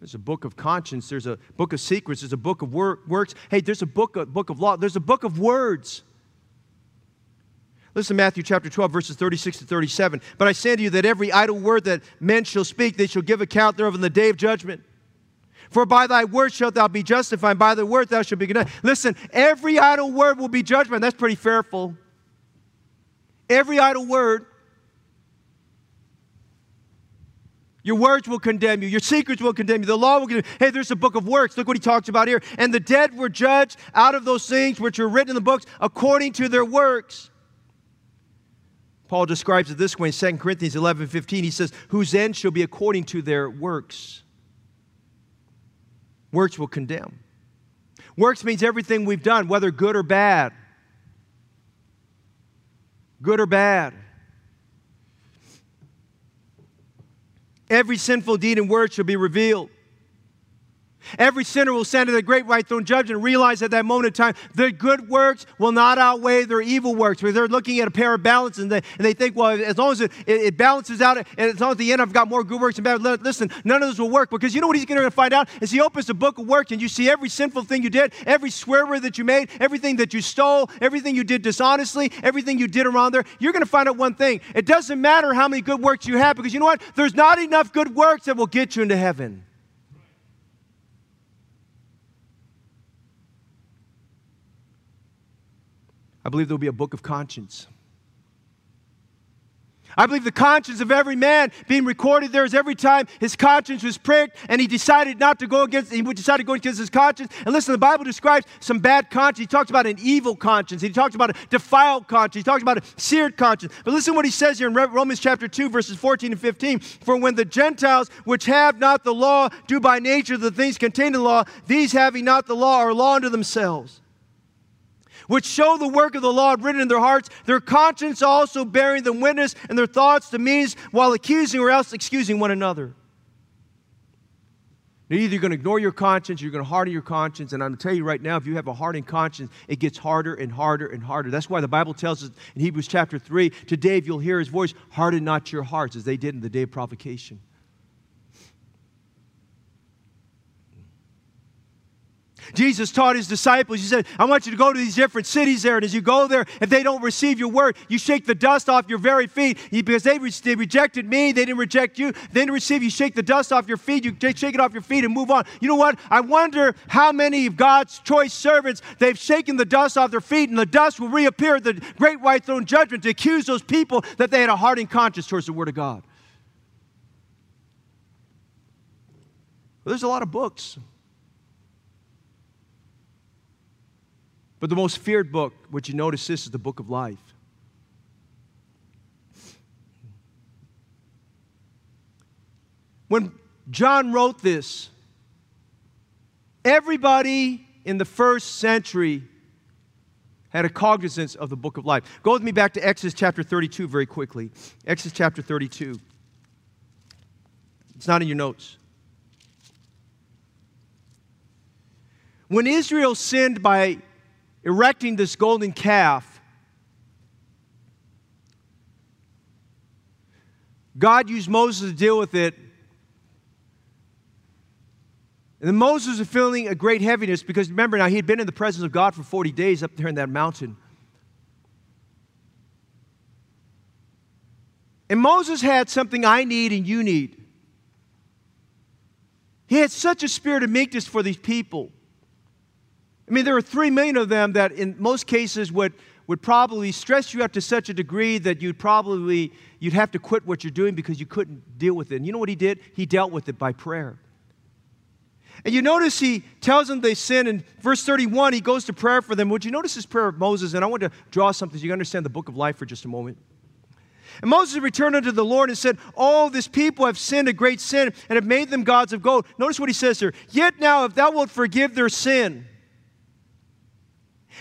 There's a book of conscience, there's a book of secrets, there's a book of works. Hey, there's a book, a book of law, there's a book of words. Listen to Matthew chapter 12, verses 36 to 37. But I say to you that every idle word that men shall speak, they shall give account thereof in the day of judgment. For by thy word shalt thou be justified, by thy word thou shalt be condemned. Listen, every idle word will be judgment. That's pretty fearful. Every idle word. Your words will condemn you. Your secrets will condemn you. The law will condemn you. Hey, there's a book of works. Look what he talks about here. And the dead were judged out of those things which are written in the books according to their works. Paul describes it this way in 2 Corinthians 11 15. He says, Whose end shall be according to their works. Works will condemn. Works means everything we've done, whether good or bad. Good or bad. Every sinful deed and word shall be revealed. Every sinner will stand at the great white throne judgment and realize at that moment in time their good works will not outweigh their evil works. Where they're looking at a pair of balances and they, and they think, well, as long as it, it, balances out, and as long as at the end I've got more good works and bad, listen, none of those will work. Because you know what he's going to find out? Is he opens the book of works and you see every sinful thing you did, every swear word that you made, everything that you stole, everything you did dishonestly, everything you did around there. You're going to find out one thing. It doesn't matter how many good works you have because you know what? There's not enough good works that will get you into heaven. I believe there will be a book of conscience. I believe the conscience of every man being recorded there is every time his conscience was pricked and he decided not to go against, he decided to go against his conscience. And listen, the Bible describes some bad conscience. He talks about an evil conscience. He talks about a defiled conscience. He talks about a seared conscience. But listen what he says here in Romans chapter 2, verses 14 and 15. For when the Gentiles, which have not the law, do by nature the things contained in the law, these having not the law are law unto themselves which show the work of the law written in their hearts, their conscience also bearing them witness, and their thoughts the means while accusing or else excusing one another. You're either going to ignore your conscience, you're going to harden your conscience. And I'm going to tell you right now, if you have a hardened conscience, it gets harder and harder and harder. That's why the Bible tells us in Hebrews chapter 3 today, if you'll hear his voice, harden not your hearts as they did in the day of provocation. Jesus taught his disciples, he said, I want you to go to these different cities there. And as you go there, if they don't receive your word, you shake the dust off your very feet. Because they, re- they rejected me, they didn't reject you. They didn't receive you, shake the dust off your feet. You shake it off your feet and move on. You know what? I wonder how many of God's choice servants, they've shaken the dust off their feet, and the dust will reappear at the great white throne judgment to accuse those people that they had a hardened conscience towards the word of God. Well, there's a lot of books But the most feared book, what you notice this, is the book of life. When John wrote this, everybody in the first century had a cognizance of the book of life. Go with me back to Exodus chapter 32 very quickly. Exodus chapter 32. It's not in your notes. When Israel sinned by erecting this golden calf, God used Moses to deal with it. And then Moses was feeling a great heaviness because remember now he had been in the presence of God for 40 days up there in that mountain. And Moses had something I need and you need. He had such a spirit of meekness for these people. I mean, there are three million of them that, in most cases, would, would probably stress you out to such a degree that you'd probably you'd have to quit what you're doing because you couldn't deal with it. And you know what he did? He dealt with it by prayer. And you notice he tells them they sin. In verse 31, he goes to prayer for them. Would you notice this prayer of Moses? And I want to draw something so you can understand the book of life for just a moment. And Moses returned unto the Lord and said, Oh, this people have sinned a great sin and have made them gods of gold. Notice what he says here. Yet now, if thou wilt forgive their sin,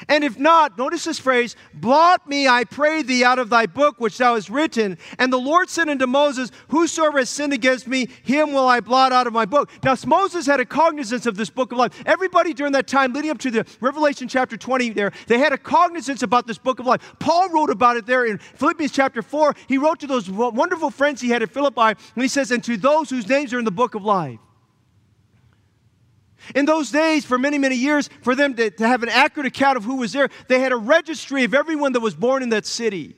and if not, notice this phrase, blot me, I pray thee, out of thy book which thou hast written. And the Lord said unto Moses, Whosoever has sinned against me, him will I blot out of my book. Now, Moses had a cognizance of this book of life. Everybody during that time, leading up to the Revelation chapter 20 there, they had a cognizance about this book of life. Paul wrote about it there in Philippians chapter 4. He wrote to those wonderful friends he had at Philippi, and he says, And to those whose names are in the book of life. In those days, for many, many years, for them to, to have an accurate account of who was there, they had a registry of everyone that was born in that city.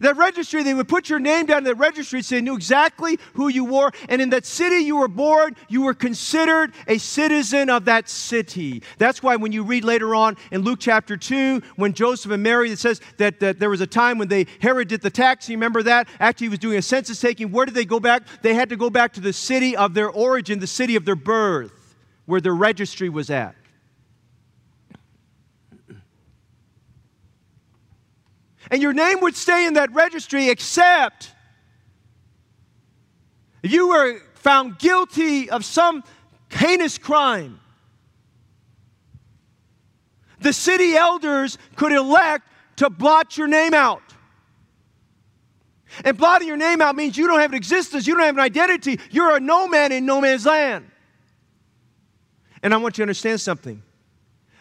That registry, they would put your name down in that registry so they knew exactly who you were. And in that city you were born, you were considered a citizen of that city. That's why when you read later on in Luke chapter 2, when Joseph and Mary, it says that, that there was a time when they Herod did the tax. You remember that? Actually, he was doing a census taking. Where did they go back? They had to go back to the city of their origin, the city of their birth, where their registry was at. And your name would stay in that registry except if you were found guilty of some heinous crime. The city elders could elect to blot your name out. And blotting your name out means you don't have an existence, you don't have an identity. You're a no man in no man's land. And I want you to understand something.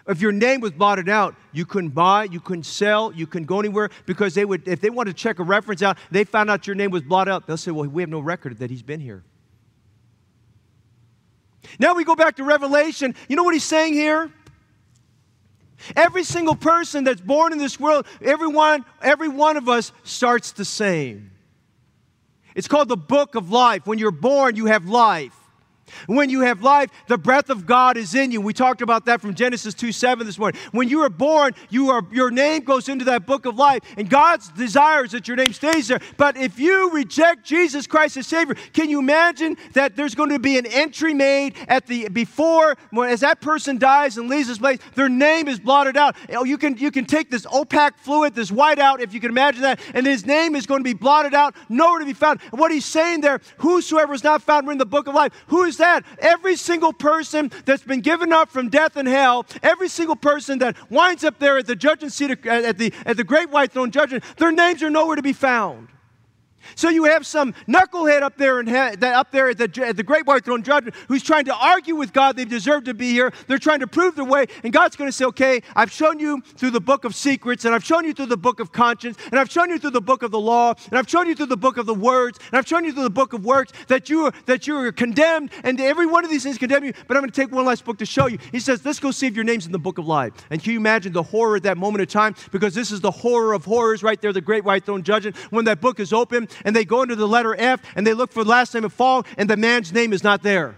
If your name was blotted out, you couldn't buy, you couldn't sell, you couldn't go anywhere because they would, if they wanted to check a reference out, they found out your name was blotted out. They'll say, Well, we have no record that he's been here. Now we go back to Revelation. You know what he's saying here? Every single person that's born in this world, everyone, every one of us starts the same. It's called the book of life. When you're born, you have life. When you have life, the breath of God is in you. We talked about that from Genesis 2 7 this morning. When you are born, you are, your name goes into that book of life, and God's desires that your name stays there. But if you reject Jesus Christ as Savior, can you imagine that there's going to be an entry made at the before, when, as that person dies and leaves this place, their name is blotted out. Oh, you can, you can take this opaque fluid, this white out, if you can imagine that, and his name is going to be blotted out, nowhere to be found. What he's saying there, whosoever is not found in the book of life, who is that? Every single person that's been given up from death and hell, every single person that winds up there at the judgment seat, at, the, at the great white throne judgment, their names are nowhere to be found. So you have some knucklehead up there, in he- up there at the, at the great white throne judgment who's trying to argue with God they deserve to be here. They're trying to prove their way, and God's going to say, "Okay, I've shown you through the book of secrets, and I've shown you through the book of conscience, and I've shown you through the book of the law, and I've shown you through the book of the words, and I've shown you through the book of works that you are, that you are condemned, and every one of these things condemn you. But I'm going to take one last book to show you." He says, "Let's go see if your name's in the book of life." And can you imagine the horror at that moment of time? Because this is the horror of horrors, right there, the great white throne judgment. When that book is open, and they go into the letter F and they look for the last name of fall and the man's name is not there.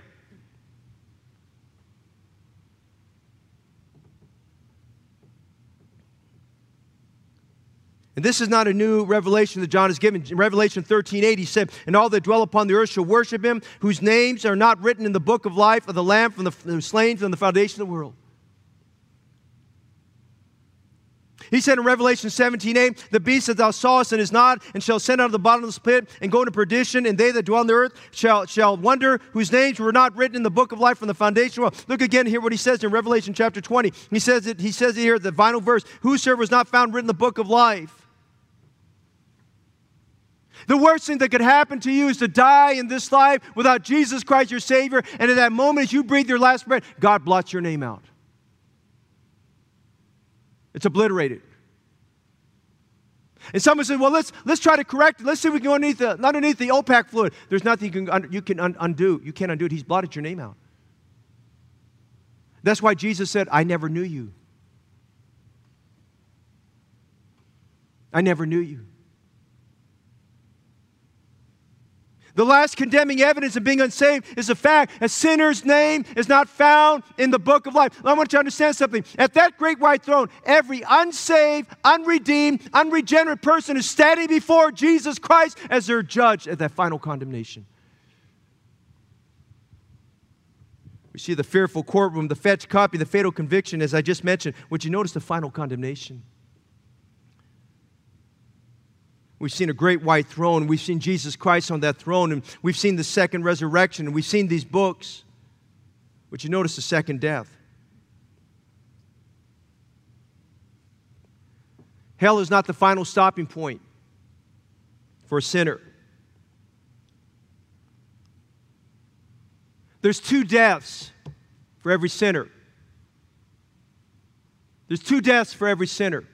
And this is not a new revelation that John has given. In Revelation 13 8, he said, And all that dwell upon the earth shall worship him, whose names are not written in the book of life of the Lamb from the slain from the foundation of the world. He said in Revelation 17, 8, the beast that thou sawest and is not, and shall send out of the bottomless pit and go into perdition, and they that dwell on the earth shall, shall wonder whose names were not written in the book of life from the foundation of the world. Look again here what he says in Revelation chapter 20. He says it, he says it here, the final verse, whosoever was not found written in the book of life. The worst thing that could happen to you is to die in this life without Jesus Christ, your Savior. And in that moment, as you breathe your last breath, God blots your name out. It's obliterated. And someone said, well, let's, let's try to correct it. Let's see if we can go underneath the, underneath the opaque fluid. There's nothing you can, you can un- undo. You can't undo it. He's blotted your name out. That's why Jesus said, I never knew you. I never knew you. The last condemning evidence of being unsaved is the fact a sinner's name is not found in the book of life. I want you to understand something. At that great white throne, every unsaved, unredeemed, unregenerate person is standing before Jesus Christ as their judge at that final condemnation. We see the fearful courtroom, the fetch copy, the fatal conviction, as I just mentioned. Would you notice the final condemnation? We've seen a great white throne. We've seen Jesus Christ on that throne. And we've seen the second resurrection. And we've seen these books. But you notice the second death. Hell is not the final stopping point for a sinner. There's two deaths for every sinner. There's two deaths for every sinner.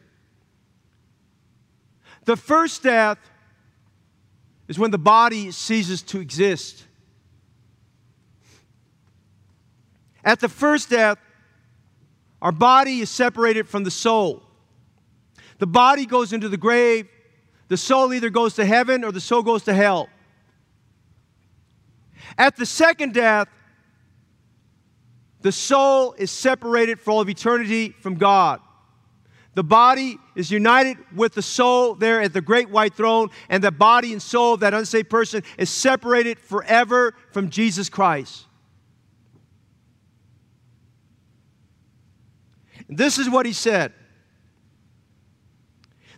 The first death is when the body ceases to exist. At the first death, our body is separated from the soul. The body goes into the grave. The soul either goes to heaven or the soul goes to hell. At the second death, the soul is separated for all of eternity from God. The body is united with the soul there at the great white throne, and the body and soul of that unsaved person is separated forever from Jesus Christ. And this is what he said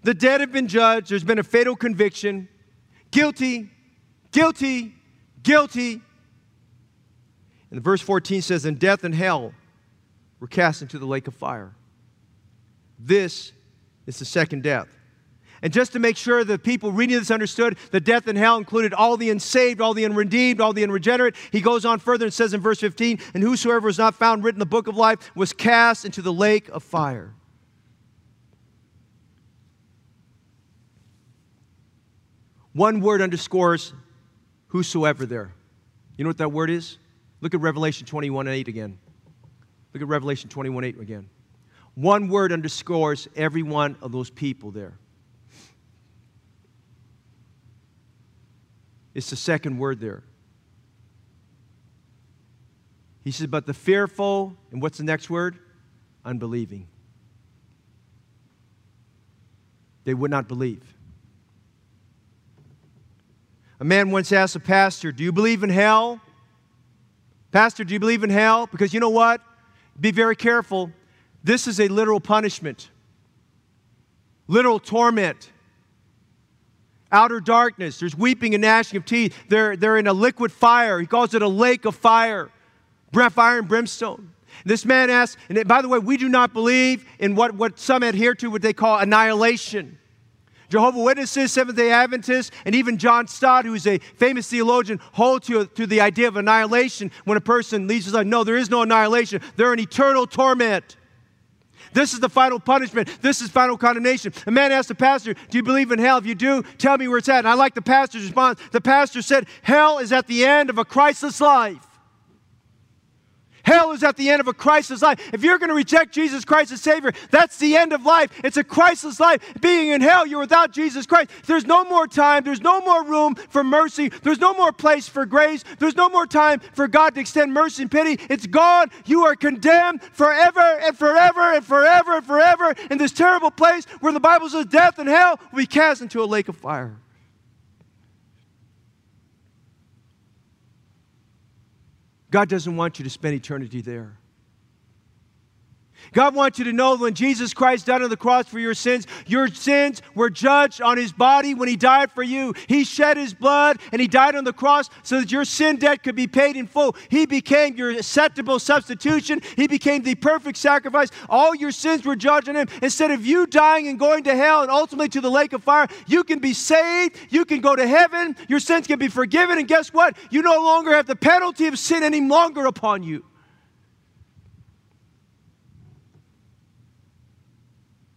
The dead have been judged, there's been a fatal conviction guilty, guilty, guilty. And verse 14 says, And death and hell were cast into the lake of fire. This is the second death. And just to make sure the people reading this understood that death and hell included all the unsaved, all the unredeemed, all the unregenerate, he goes on further and says in verse 15, And whosoever was not found written in the book of life was cast into the lake of fire. One word underscores whosoever there. You know what that word is? Look at Revelation 21 8 again. Look at Revelation 21 8 again. One word underscores every one of those people there. It's the second word there. He says, But the fearful, and what's the next word? Unbelieving. They would not believe. A man once asked a pastor, Do you believe in hell? Pastor, do you believe in hell? Because you know what? Be very careful. This is a literal punishment, literal torment. Outer darkness, there's weeping and gnashing of teeth. They're, they're in a liquid fire. He calls it a lake of fire, breath, fire and brimstone. This man asks, and by the way, we do not believe in what, what some adhere to, what they call annihilation. Jehovah Witnesses, Seventh day Adventists, and even John Stott, who is a famous theologian, hold to, to the idea of annihilation when a person leaves his life. No, there is no annihilation. They're in eternal torment. This is the final punishment. This is final condemnation. A man asked the pastor, Do you believe in hell? If you do, tell me where it's at. And I like the pastor's response. The pastor said, Hell is at the end of a Christless life. Hell is at the end of a Christless life. If you're going to reject Jesus Christ as Savior, that's the end of life. It's a Christless life. Being in hell, you're without Jesus Christ. There's no more time. There's no more room for mercy. There's no more place for grace. There's no more time for God to extend mercy and pity. It's gone. You are condemned forever and forever and forever and forever in this terrible place where the Bible says death and hell will be cast into a lake of fire. God doesn't want you to spend eternity there. God wants you to know when Jesus Christ died on the cross for your sins, your sins were judged on his body when he died for you. He shed his blood and he died on the cross so that your sin debt could be paid in full. He became your acceptable substitution. He became the perfect sacrifice. All your sins were judged on him. Instead of you dying and going to hell and ultimately to the lake of fire, you can be saved. You can go to heaven. Your sins can be forgiven. And guess what? You no longer have the penalty of sin any longer upon you.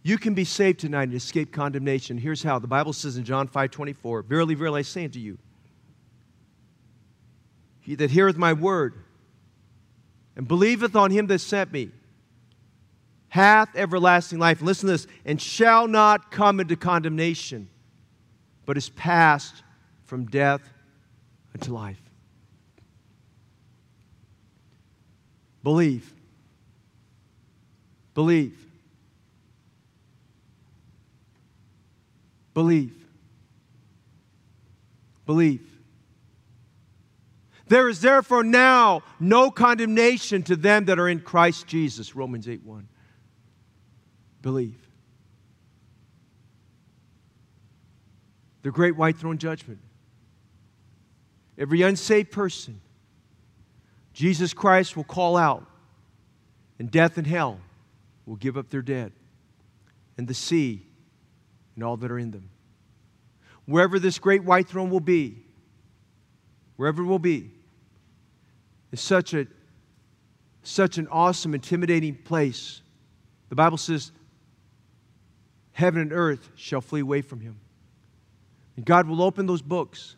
You can be saved tonight and escape condemnation. Here's how. The Bible says in John 5 24, Verily, verily, I say unto you, he that heareth my word and believeth on him that sent me hath everlasting life. And listen to this, and shall not come into condemnation, but is passed from death unto life. Believe. Believe. Believe. Believe. There is therefore now no condemnation to them that are in Christ Jesus. Romans 8 1. Believe. The great white throne judgment. Every unsaved person, Jesus Christ will call out, and death and hell will give up their dead, and the sea and all that are in them. Wherever this great white throne will be, wherever it will be, is such a such an awesome, intimidating place. The Bible says, Heaven and earth shall flee away from him. And God will open those books,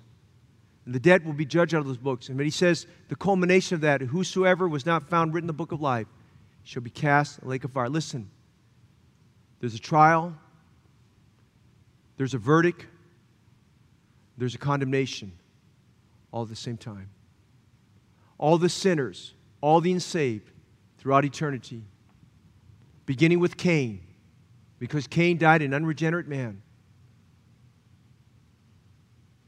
and the dead will be judged out of those books. And when he says, the culmination of that, whosoever was not found written in the book of life shall be cast in the lake of fire. Listen, there's a trial, there's a verdict, there's a condemnation all at the same time. All the sinners, all the unsaved throughout eternity, beginning with Cain, because Cain died an unregenerate man.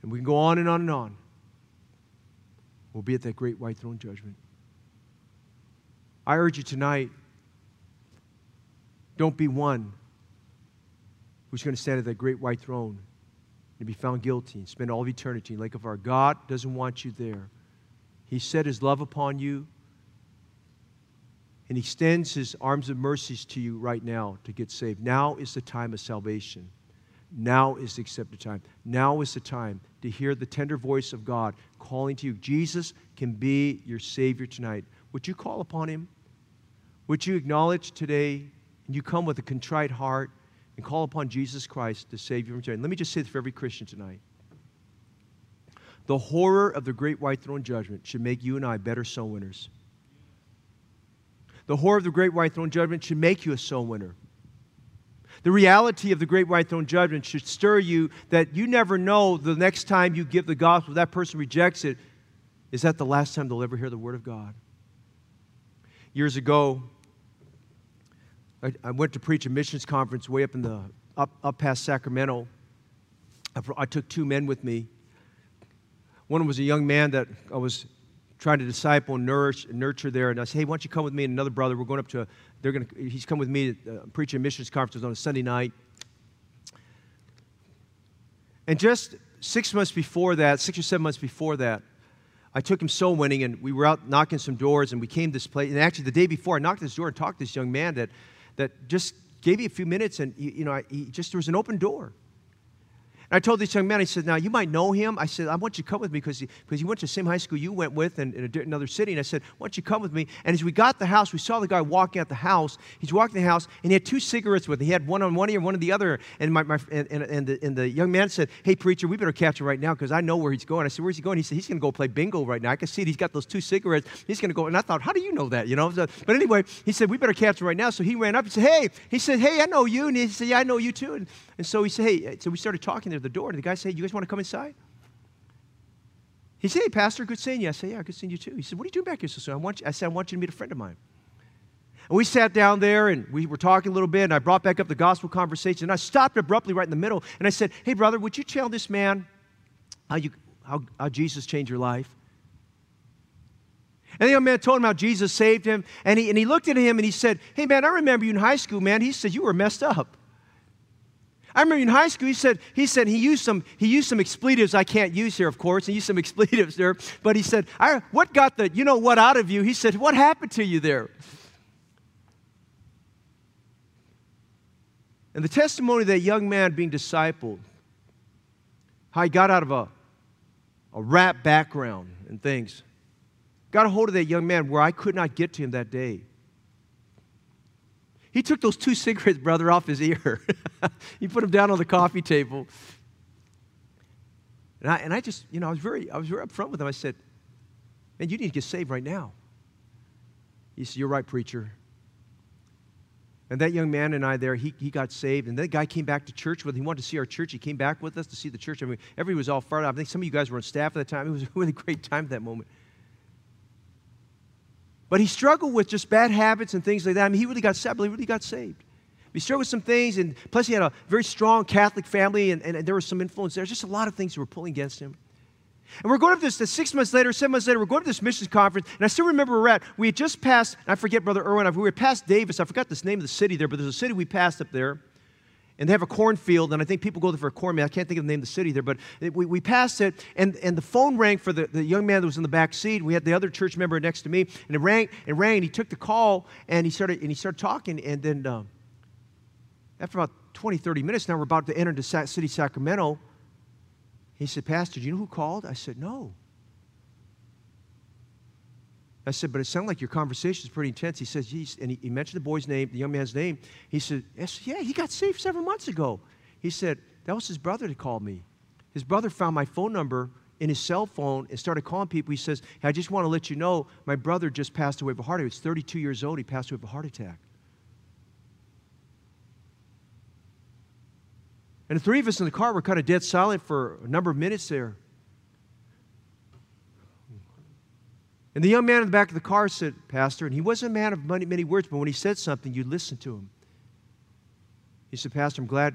And we can go on and on and on. We'll be at that great white throne judgment. I urge you tonight don't be one who's going to stand at that great white throne and be found guilty and spend all of eternity in the lake of fire. God doesn't want you there. He set his love upon you and he extends his arms of mercies to you right now to get saved. Now is the time of salvation. Now is the accepted time. Now is the time to hear the tender voice of God calling to you. Jesus can be your Savior tonight. Would you call upon Him? Would you acknowledge today and you come with a contrite heart and call upon Jesus Christ to save you from sin? Let me just say this for every Christian tonight. The horror of the great white throne judgment should make you and I better soul winners. The horror of the great white throne judgment should make you a soul winner. The reality of the great white throne judgment should stir you that you never know the next time you give the gospel, that person rejects it, is that the last time they'll ever hear the word of God? Years ago, I, I went to preach a missions conference way up in the up, up past Sacramento. I, I took two men with me. One was a young man that I was trying to disciple and nourish, nurture there. And I said, hey, why don't you come with me and another brother? We're going up to, a, they're going to, he's come with me to uh, preach a missions conference on a Sunday night. And just six months before that, six or seven months before that, I took him soul winning and we were out knocking some doors and we came to this place. And actually, the day before, I knocked this door and talked to this young man that, that just gave me a few minutes and, you know, he just, there was an open door. And I told this young man, I said, Now, you might know him. I said, I want you to come with me because he, because he went to the same high school you went with in, in another city. And I said, Why don't you come with me? And as we got the house, we saw the guy walking out the house. He's walking the house, and he had two cigarettes with him. He had one on one ear, and one on the other. And, my, my, and, and, and, the, and the young man said, Hey, preacher, we better catch him right now because I know where he's going. I said, Where's he going? He said, He's going to go play bingo right now. I can see it. He's got those two cigarettes. He's going to go. And I thought, How do you know that? You know? So, but anyway, he said, We better catch him right now. So he ran up. And he said, Hey, he said, Hey, I know you. And he said, Yeah, I know you too. And, and so he said, Hey, uh, so we started talking there at the door. And the guy said, you guys want to come inside? He said, Hey, Pastor, good seeing you. I said, Yeah, good seeing you too. He said, What are you doing back here so I, want you, I said, I want you to meet a friend of mine. And we sat down there and we were talking a little bit, and I brought back up the gospel conversation. And I stopped abruptly right in the middle, and I said, Hey, brother, would you tell this man how, you, how, how Jesus changed your life? And the young man told him how Jesus saved him, and he, and he looked at him and he said, Hey, man, I remember you in high school, man. He said, You were messed up. I remember in high school, he said, he said he used some, he used some expletives I can't use here, of course. He used some expletives there. But he said, what got the, you know what out of you? He said, what happened to you there? And the testimony of that young man being discipled, how he got out of a, a rap background and things, got a hold of that young man where I could not get to him that day. He took those two cigarettes, brother, off his ear. he put them down on the coffee table. And I, and I just, you know, I was very, I was very upfront with him. I said, man, you need to get saved right now. He said, you're right, preacher. And that young man and I there, he, he got saved. And that guy came back to church with him. He wanted to see our church. He came back with us to see the church. I mean, everybody was all fired up. I think some of you guys were on staff at the time. It was a really great time at that moment. But he struggled with just bad habits and things like that. I mean, he really got saved. He really got saved. He struggled with some things, and plus he had a very strong Catholic family, and, and, and there was some influence there. Just a lot of things that were pulling against him. And we're going to this, six months later, seven months later, we're going to this missions conference, and I still remember where we're at. We had just passed, I forget Brother Irwin, we were past Davis. I forgot this name of the city there, but there's a city we passed up there and they have a cornfield, and I think people go there for a cornmeal. I can't think of the name of the city there, but we, we passed it, and, and the phone rang for the, the young man that was in the back seat. We had the other church member next to me, and it rang, and rang, and he took the call, and he started, and he started talking, and then uh, after about 20, 30 minutes, now we're about to enter the city Sacramento, he said, Pastor, do you know who called? I said, no. I said, but it sounded like your conversation is pretty intense. He says, and he, he, mentioned the boy's name, the young man's name. He said, yes, yeah, he got saved seven months ago. He said, that was his brother that called me. His brother found my phone number in his cell phone and started calling people. He says, hey, I just want to let you know my brother just passed away of a heart attack. He's 32 years old. He passed away of a heart attack. And the three of us in the car were kind of dead silent for a number of minutes there. And the young man in the back of the car said, Pastor, and he wasn't a man of many, many words, but when he said something, you listened to him. He said, Pastor, I'm glad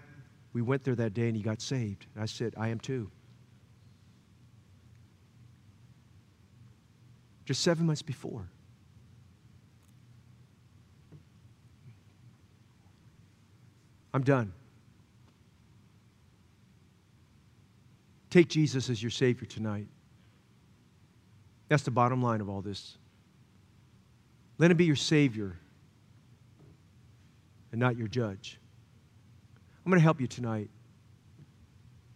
we went there that day and he got saved. And I said, I am too. Just seven months before. I'm done. Take Jesus as your Savior tonight. That's the bottom line of all this. Let him be your Savior and not your judge. I'm going to help you tonight.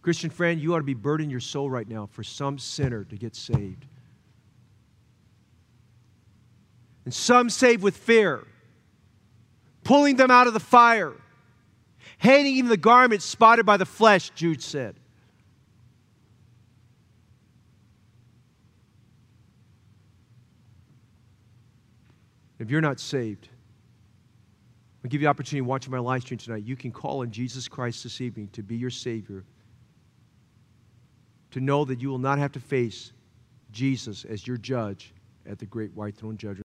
Christian friend, you ought to be burdening your soul right now for some sinner to get saved. And some saved with fear, pulling them out of the fire, hating even the garment spotted by the flesh, Jude said. If you're not saved, I'll give you the opportunity watching my live stream tonight. You can call on Jesus Christ this evening to be your Savior, to know that you will not have to face Jesus as your judge at the great white throne judgment.